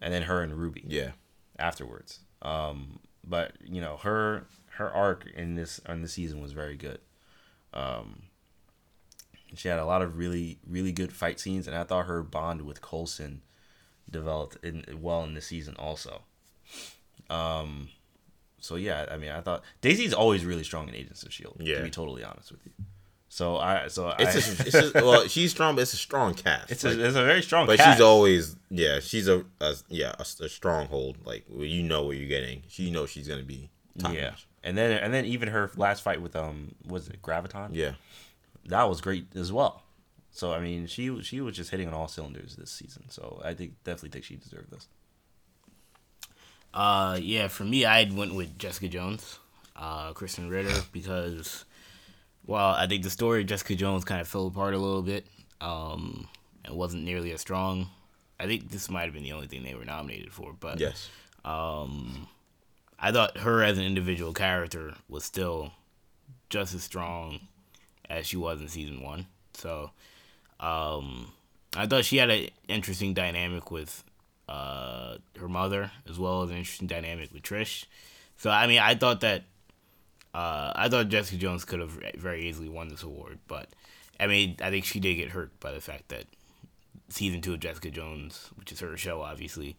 and then her and Ruby Yeah, afterwards. Um, but you know her her arc in this on this season was very good. Um, she had a lot of really really good fight scenes, and I thought her bond with Coulson developed in well in the season also. Um, so yeah, I mean, I thought Daisy's always really strong in Agents of Shield. Yeah. to be totally honest with you. So I so it's I, a, it's a, well, she's strong, but it's a strong cast. it's Like, a it's a very strong. but cast. she's always yeah, she's a, a yeah a, a stronghold. Like you know what you're getting. She knows she's gonna be top yeah. And then and then even her last fight with um was it Graviton? Yeah, that was great as well. So I mean, she she was just hitting on all cylinders this season. So I think definitely think she deserved this. Uh, yeah, for me, I went with Jessica Jones, uh, Krysten Ritter, because, well, I think the story of Jessica Jones kind of fell apart a little bit. Um, it wasn't nearly as strong. I think this might have been the only thing they were nominated for, but yes, um, I thought her as an individual character was still just as strong as she was in season one. So, um, I thought she had an interesting dynamic with uh, her mother, as well as an interesting dynamic with Trish. So, I mean, I thought that uh, I thought Jessica Jones could have very easily won this award, but I mean, I think she did get hurt by the fact that season two of Jessica Jones, which is her show, obviously,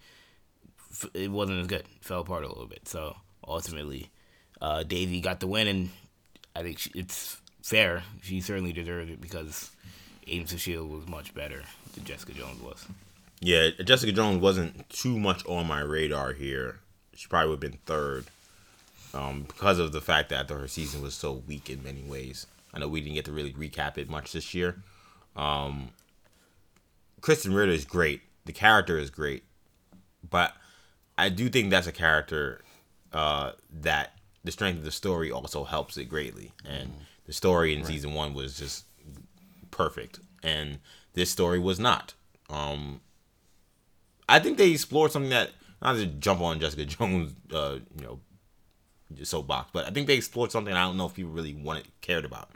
it wasn't as good. Fell apart a little bit. So ultimately, uh, Daisy got the win, and I think she, it's fair. She certainly deserved it because Agents of Shield was much better than Jessica Jones was. yeah. Jessica Jones wasn't too much on my radar here. She probably would have been third, um, because of the fact that her season was so weak in many ways. I know we didn't get to really recap it much this year. Um, Krysten Ritter is great. The character is great, but I do think that's a character uh, that the strength of the story also helps it greatly. And the story in season one was just perfect, and this story was not. Um, I think they explored something that not to jump on Jessica Jones, uh, you know, soapbox, but I think they explored something I don't know if people really wanted cared about.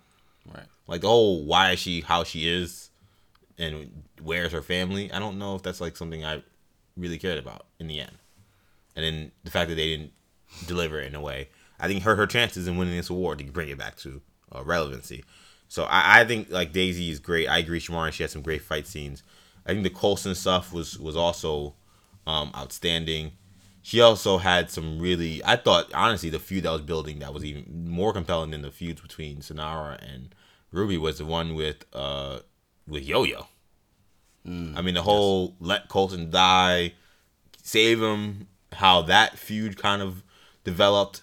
Right. Like the whole why is she how she is, and where's her family. I don't know if that's like something I really cared about in the end. And then the fact that they didn't deliver it in a way, I think hurt her chances in winning this award to bring it back to uh, relevancy. So I, I think like Daisy is great. I agree, Shamari. She had some great fight scenes. I think the Coulson stuff was was also um, outstanding. She also had some really. I thought honestly the feud that was building that was even more compelling than the feuds between Sinara and Ruby was the one with uh with Yo Yo. I mean, the whole let Coulson die, save him, how that feud kind of developed.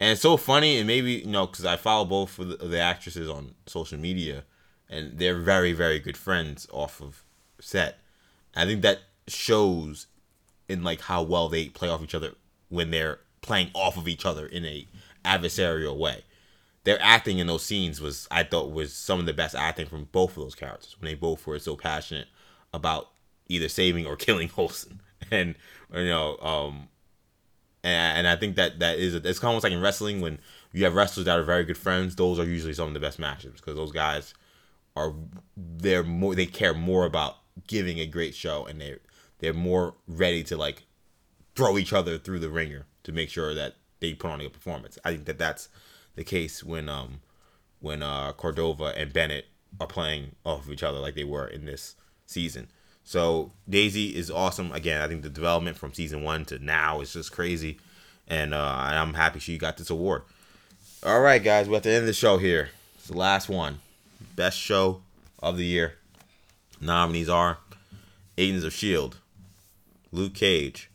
And it's so funny, and maybe, you know, because I follow both of the, the actresses on social media, and they're very, very good friends off of set. I think that shows in like how well they play off each other when they're playing off of each other in a adversarial way. Their acting in those scenes was I thought was some of the best acting from both of those characters when they both were so passionate about either saving or killing Coulson. And you know, um and, and I think that that is it's kind almost like in wrestling when you have wrestlers that are very good friends. Those are usually some of the best matches because those guys are they're more they care more about giving a great show and they they're more ready to like throw each other through the ringer to make sure that they put on a performance. I think that that's the case when um when uh Cordova and Bennet are playing off of each other like they were in this season. So Daisy is awesome. Again, I think the development from season one to now is just crazy, and uh, I'm happy she got this award. All right, guys, we're at the end of the show here. It's the last one, best show of the year. Nominees are Agents of Shield, Luke Cage,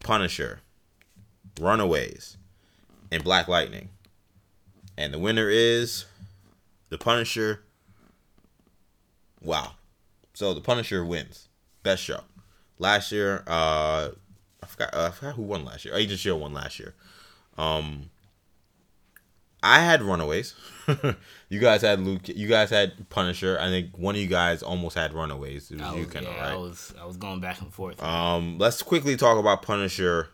Punisher, Runaways, and Black Lightning. And the winner is The Punisher. Wow. So The Punisher wins. Best show. Last year, uh I forgot uh, I forgot who won last year. Agent Shield won last year. Um I had Runaways. you guys had Luke. You guys had Punisher. I think one of you guys almost had Runaways. It was I you, was, Kendall, yeah, I was I was going back and forth. Um, let's quickly talk about Punisher.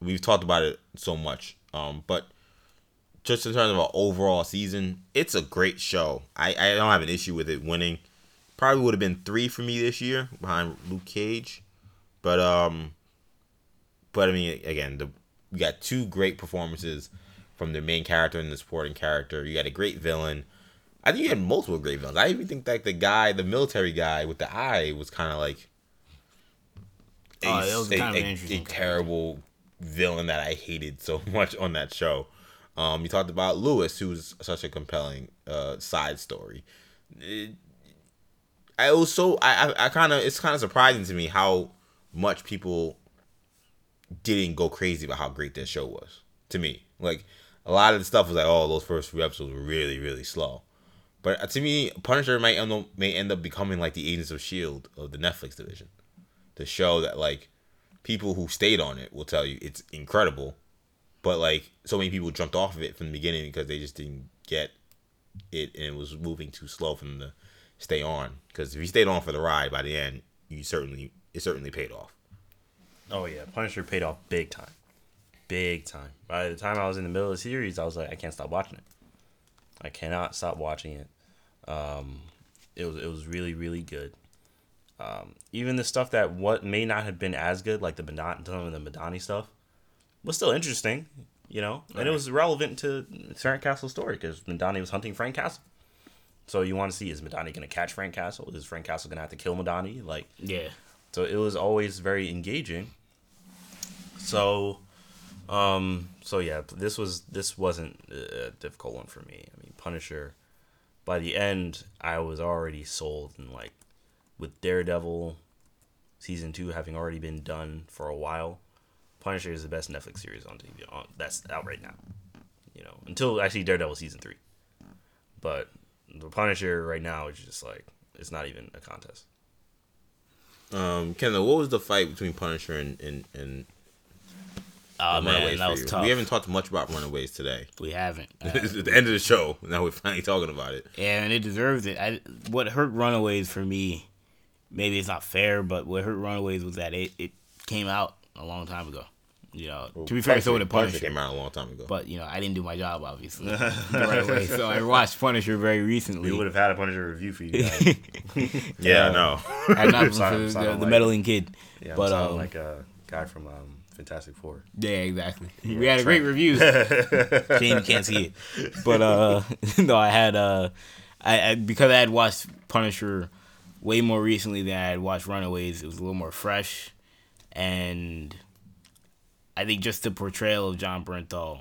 We've talked about it so much. Um, but just in terms of an overall season, it's a great show. I, I don't have an issue with it winning. Probably would have been three for me this year behind Luke Cage, but um, but I mean again, the we got two great performances from the main character and the supporting character. You got a great villain. I think you had multiple great villains. I even think like the guy, the military guy with the eye, was kind of like a, Oh, a- a- a terrible villain that I hated so much on that show. Um, you talked about Lewis, who was such a compelling uh, side story. It, I also I I, I kind of it's kind of surprising to me how much people didn't go crazy about how great this show was. To me, like a lot of the stuff was like, oh, those first few episodes were really really slow. But uh, to me, Punisher might end up, may end up becoming like the Agents of Shield of the Netflix division, the show that like people who stayed on it will tell you it's incredible, but like so many people jumped off of it from the beginning because they just didn't get it and it was moving too slow from them to stay on. Because if you stayed on for the ride by the end, you certainly it certainly paid off. Oh yeah, Punisher paid off big time, big time. By the time I was in the middle of the series, I was like, I can't stop watching it. I cannot stop watching it. Um, it was it was really really good. Um, even the stuff that what may not have been as good, like the Madani, some of the Madani stuff, was still interesting. You know, and it was relevant to Frank Castle's story because Madani was hunting Frank Castle. So you want to see is Madani going to catch Frank Castle? Is Frank Castle going to have to kill Madani? Like yeah, so it was always very engaging. So, um, so yeah, this was this wasn't a difficult one for me. I mean, Punisher. By the end, I was already sold, and like with Daredevil, season two having already been done for a while, Punisher is the best Netflix series on TV. On, that's out right now. You know, until actually Daredevil season three. But the Punisher right now is just like it's not even a contest. Um, Kendall, what was the fight between Punisher and and, and oh man, Runaways that was you? tough. We haven't talked much about Runaways today. We haven't. Uh, it's at the end of the show. Now we're finally talking about it. Yeah, and it deserves it. I, what hurt Runaways for me, maybe it's not fair, but what hurt Runaways was that it, it came out a long time ago. You know, to be fair, so did Punisher. came out a long time ago. But you know, I didn't do my job obviously right way. So I watched Punisher very recently. We would have had a Punisher review for you guys. yeah, I know. I'm not Sound- the, sounded the like- meddling kid. Yeah, but but um, like a guy from um, Fantastic Four. yeah, exactly. we had a great reviews. Shame you can't see it. But uh, no, I had uh, I, I because I had watched Punisher way more recently than I had watched Runaways. It was a little more fresh, and I think just the portrayal of Jon Bernthal,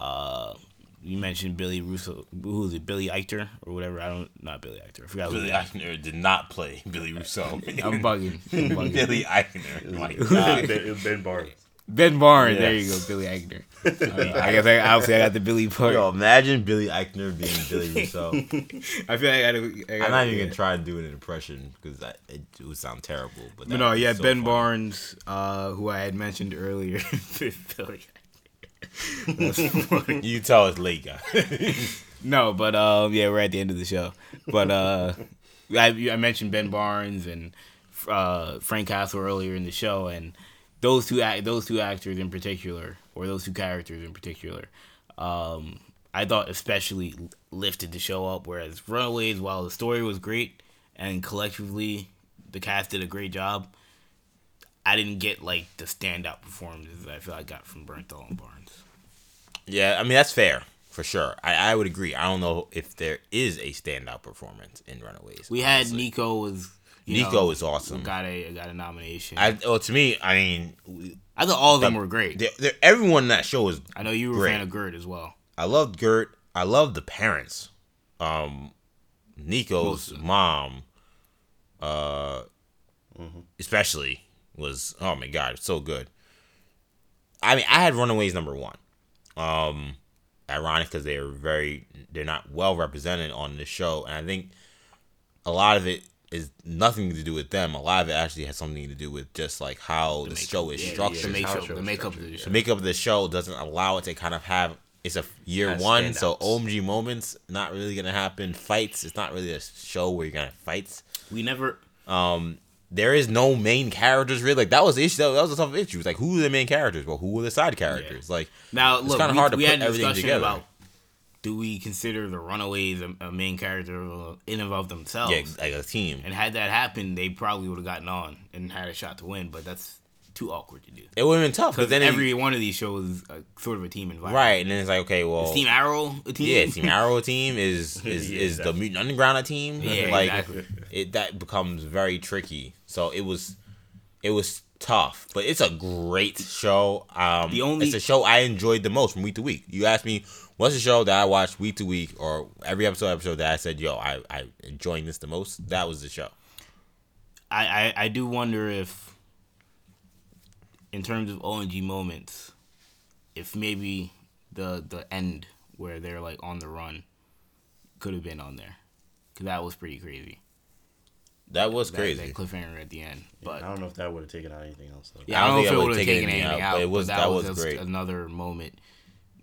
uh, you mentioned Billy Russo. Who was it? Billy Eichner or whatever. I don't. Not Billy Eichner. I forgot. who Billy. Eichner did not play Billy Russo. I'm bugging. I'm bugging. Billy Eichner. My God. ben, ben Barnes. Ben Barnes. There you go. Billy Eichner. Uh, I guess I, obviously I got the Billy part. Yo, imagine Billy Eichner being Billy Russo. I feel like I gotta. I gotta I'm not even gonna try to do an impression because it, it would sound terrible. But, But no, yeah, so Ben funny. Barnes, uh, who I had mentioned earlier. Billy You tell us late, guy. No, but um, yeah, we're at the end of the show. But uh, I, I mentioned Ben Barnes and uh, Frank Castle earlier in the show, and those two act, those two actors in particular, or those two characters in particular, um, I thought especially lifted the show up. Whereas Runaways, while the story was great and collectively the cast did a great job, I didn't get like the standout performances I feel I got from Bernthal and Barnes. yeah, I mean that's fair for sure. I, I would agree. I don't know if there is a standout performance in Runaways. We had. Nico was Nico know, is awesome. Got a got a nomination. I, I well to me, I mean, I thought all of them were great. they're, they're, everyone in that show is. I know you were a fan of Gert as well. I loved Gert. I loved the parents. Um, Nico's Wilson. mom, uh, especially was oh my god, it's so good. I mean, I had Runaways number one. Um, ironic because they're very they're not well represented on the show, and I think a lot of it is nothing to do with them. A lot of it actually has something to do with just like how the, makeup. show is Yeah, yeah, structured. the, make- the show- show the makeup of structured, the show. the makeup of the show doesn't allow it to kind of have it's a year Has one, so. OMG moments not really gonna happen. Fights, it's not really a show where you're gonna have fights. We never. Um, there is no main characters really. Like that was the issue. That was a tough issue. It's like who are the main characters? Well, who are the side characters? Like Now It's look, kinda we, hard to we put had everything discussion together. about do we consider the Runaways a, a main character in and of themselves? yeah, like a team. And had that happened, they probably would have gotten on and had a shot to win. But that's too awkward to do. It would have been tough Because then every one of these shows is a, sort of a team environment. right, and then it's like okay, well, Is Team Arrow a team? yeah, Team Arrow team is is, Yeah, is the. Mutant Underground a team. Yeah, like exactly. it that becomes very tricky. So it was it was tough, but it's a great show. Um, The only- it's a show I enjoyed the most from week to week. You asked me what's the show that I watched week to week or every episode episode that I said yo I I enjoying this the most. That was the show. I, I, I do wonder if, in terms of OMG moments, if maybe the the end where they're like on the run could have been on there, because that was pretty crazy. That was That, crazy. that cliffhanger at the end, but I don't know if that would have taken out anything else though. yeah, I I don't don't know think if it would've taken taken anything anything out, out, but it was- that, that was, was great. another moment.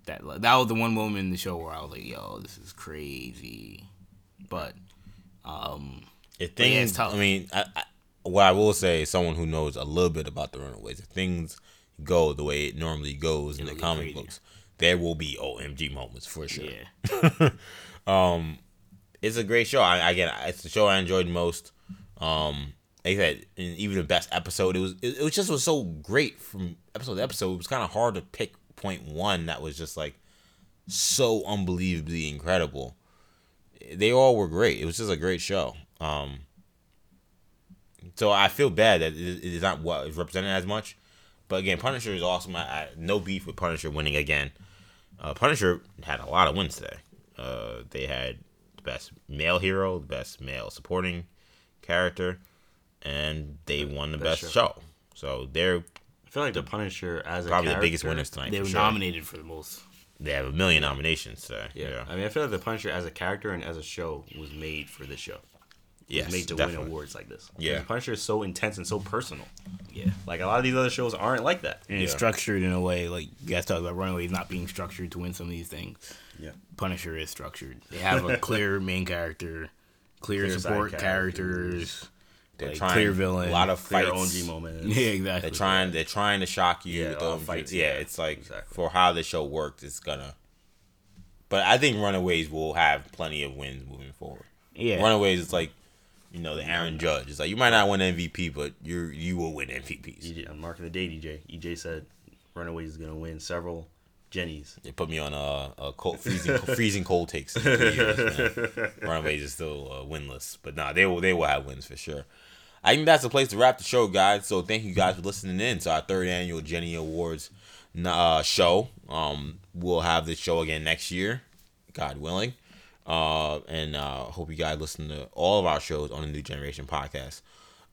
That that was the one moment in the show where I was like, "Yo, this is crazy," but um, If But yeah, things, it's tough. I mean, I, I, what I will say, someone who knows a little bit about the Runaways, if things go the way it normally goes in the It'll be comic crazy. books, there will be OMG moments for sure. yeah, It's a great show. I again, it's the show I enjoyed most. Um, I said, even the best episode, it was it, it was just was so great from episode to episode. It was kind of hard to pick point one that was just like so unbelievably incredible. They all were great. It was just a great show. Um, so I feel bad that it it is not what is represented as much. But again, Punisher is awesome. I, I no beef with Punisher winning again. Uh, Punisher had a lot of wins today. Uh, they had the best male hero, the best male supporting character, and they won the best, Best show. show. So they're I feel like the Punisher as a probably the biggest character- winners tonight. they for were sure. nominated for the most. They have a million nominations today. Yeah. Yeah, I mean, I feel like the Punisher as a character and as a show was made for this show. yes, was made to definitely. win awards like this. Yeah. The Punisher is so intense and so personal. Yeah. Like a lot of these other shows aren't like that. and it's structured in a way like you guys talk about Runaways not being structured to win some of these things. Yeah. Punisher is structured. They have a clear main character, clear, Clear support characters. characters, They're like, trying clear villain, a lot of Clear fights. OMG moments. yeah, exactly. They're trying. They're trying to shock you. Yeah, with a lot of them. fights, Yeah, yeah. it's like Exactly. for how the show worked, it's gonna. But I think Runaways will have plenty of wins moving forward. Yeah, Runaways is like, you know, the Aaron Judge. It's like you might not win MVP, but you you will win MVPs. EJ, I'm marking the date, EJ. EJ said Runaways is gonna win several Jennies. They put me on a, a cold, freezing freezing cold takes. in three years. Runaways is still uh, winless, but nah, they will they will have wins for sure. I think that's the place to wrap the show, guys. So thank you guys for listening in to our third annual Jenny Awards uh, show. Um, we'll have this show again next year. God willing. Uh, and uh, hope you guys listen to all of our shows on the New Generation Podcast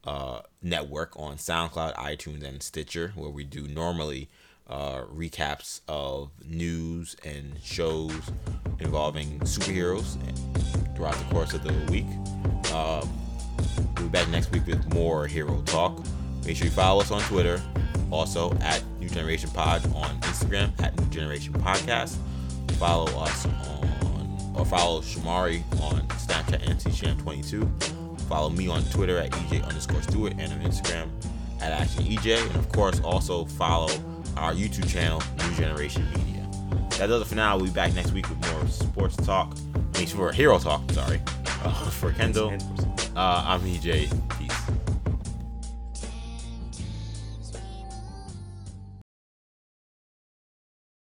uh, network on SoundCloud, iTunes, and Stitcher, where we do normally uh, recaps of news and shows involving superheroes throughout the course of the week. Um, we'll be back next week with more hero talk. Make sure you follow us on Twitter, also at New Generation Pod on Instagram at New Generation Podcast. Follow us on, or follow Shamari on Snapchat NCCham22. Follow me on Twitter at EJ underscore Stewart and on Instagram at Action EJ. And of course, also follow our YouTube channel, New Generation Media. That does it for now. We'll be back next week with more sports talk. I mean, for hero talk, sorry. Uh, for Kendall, uh, I'm EJ.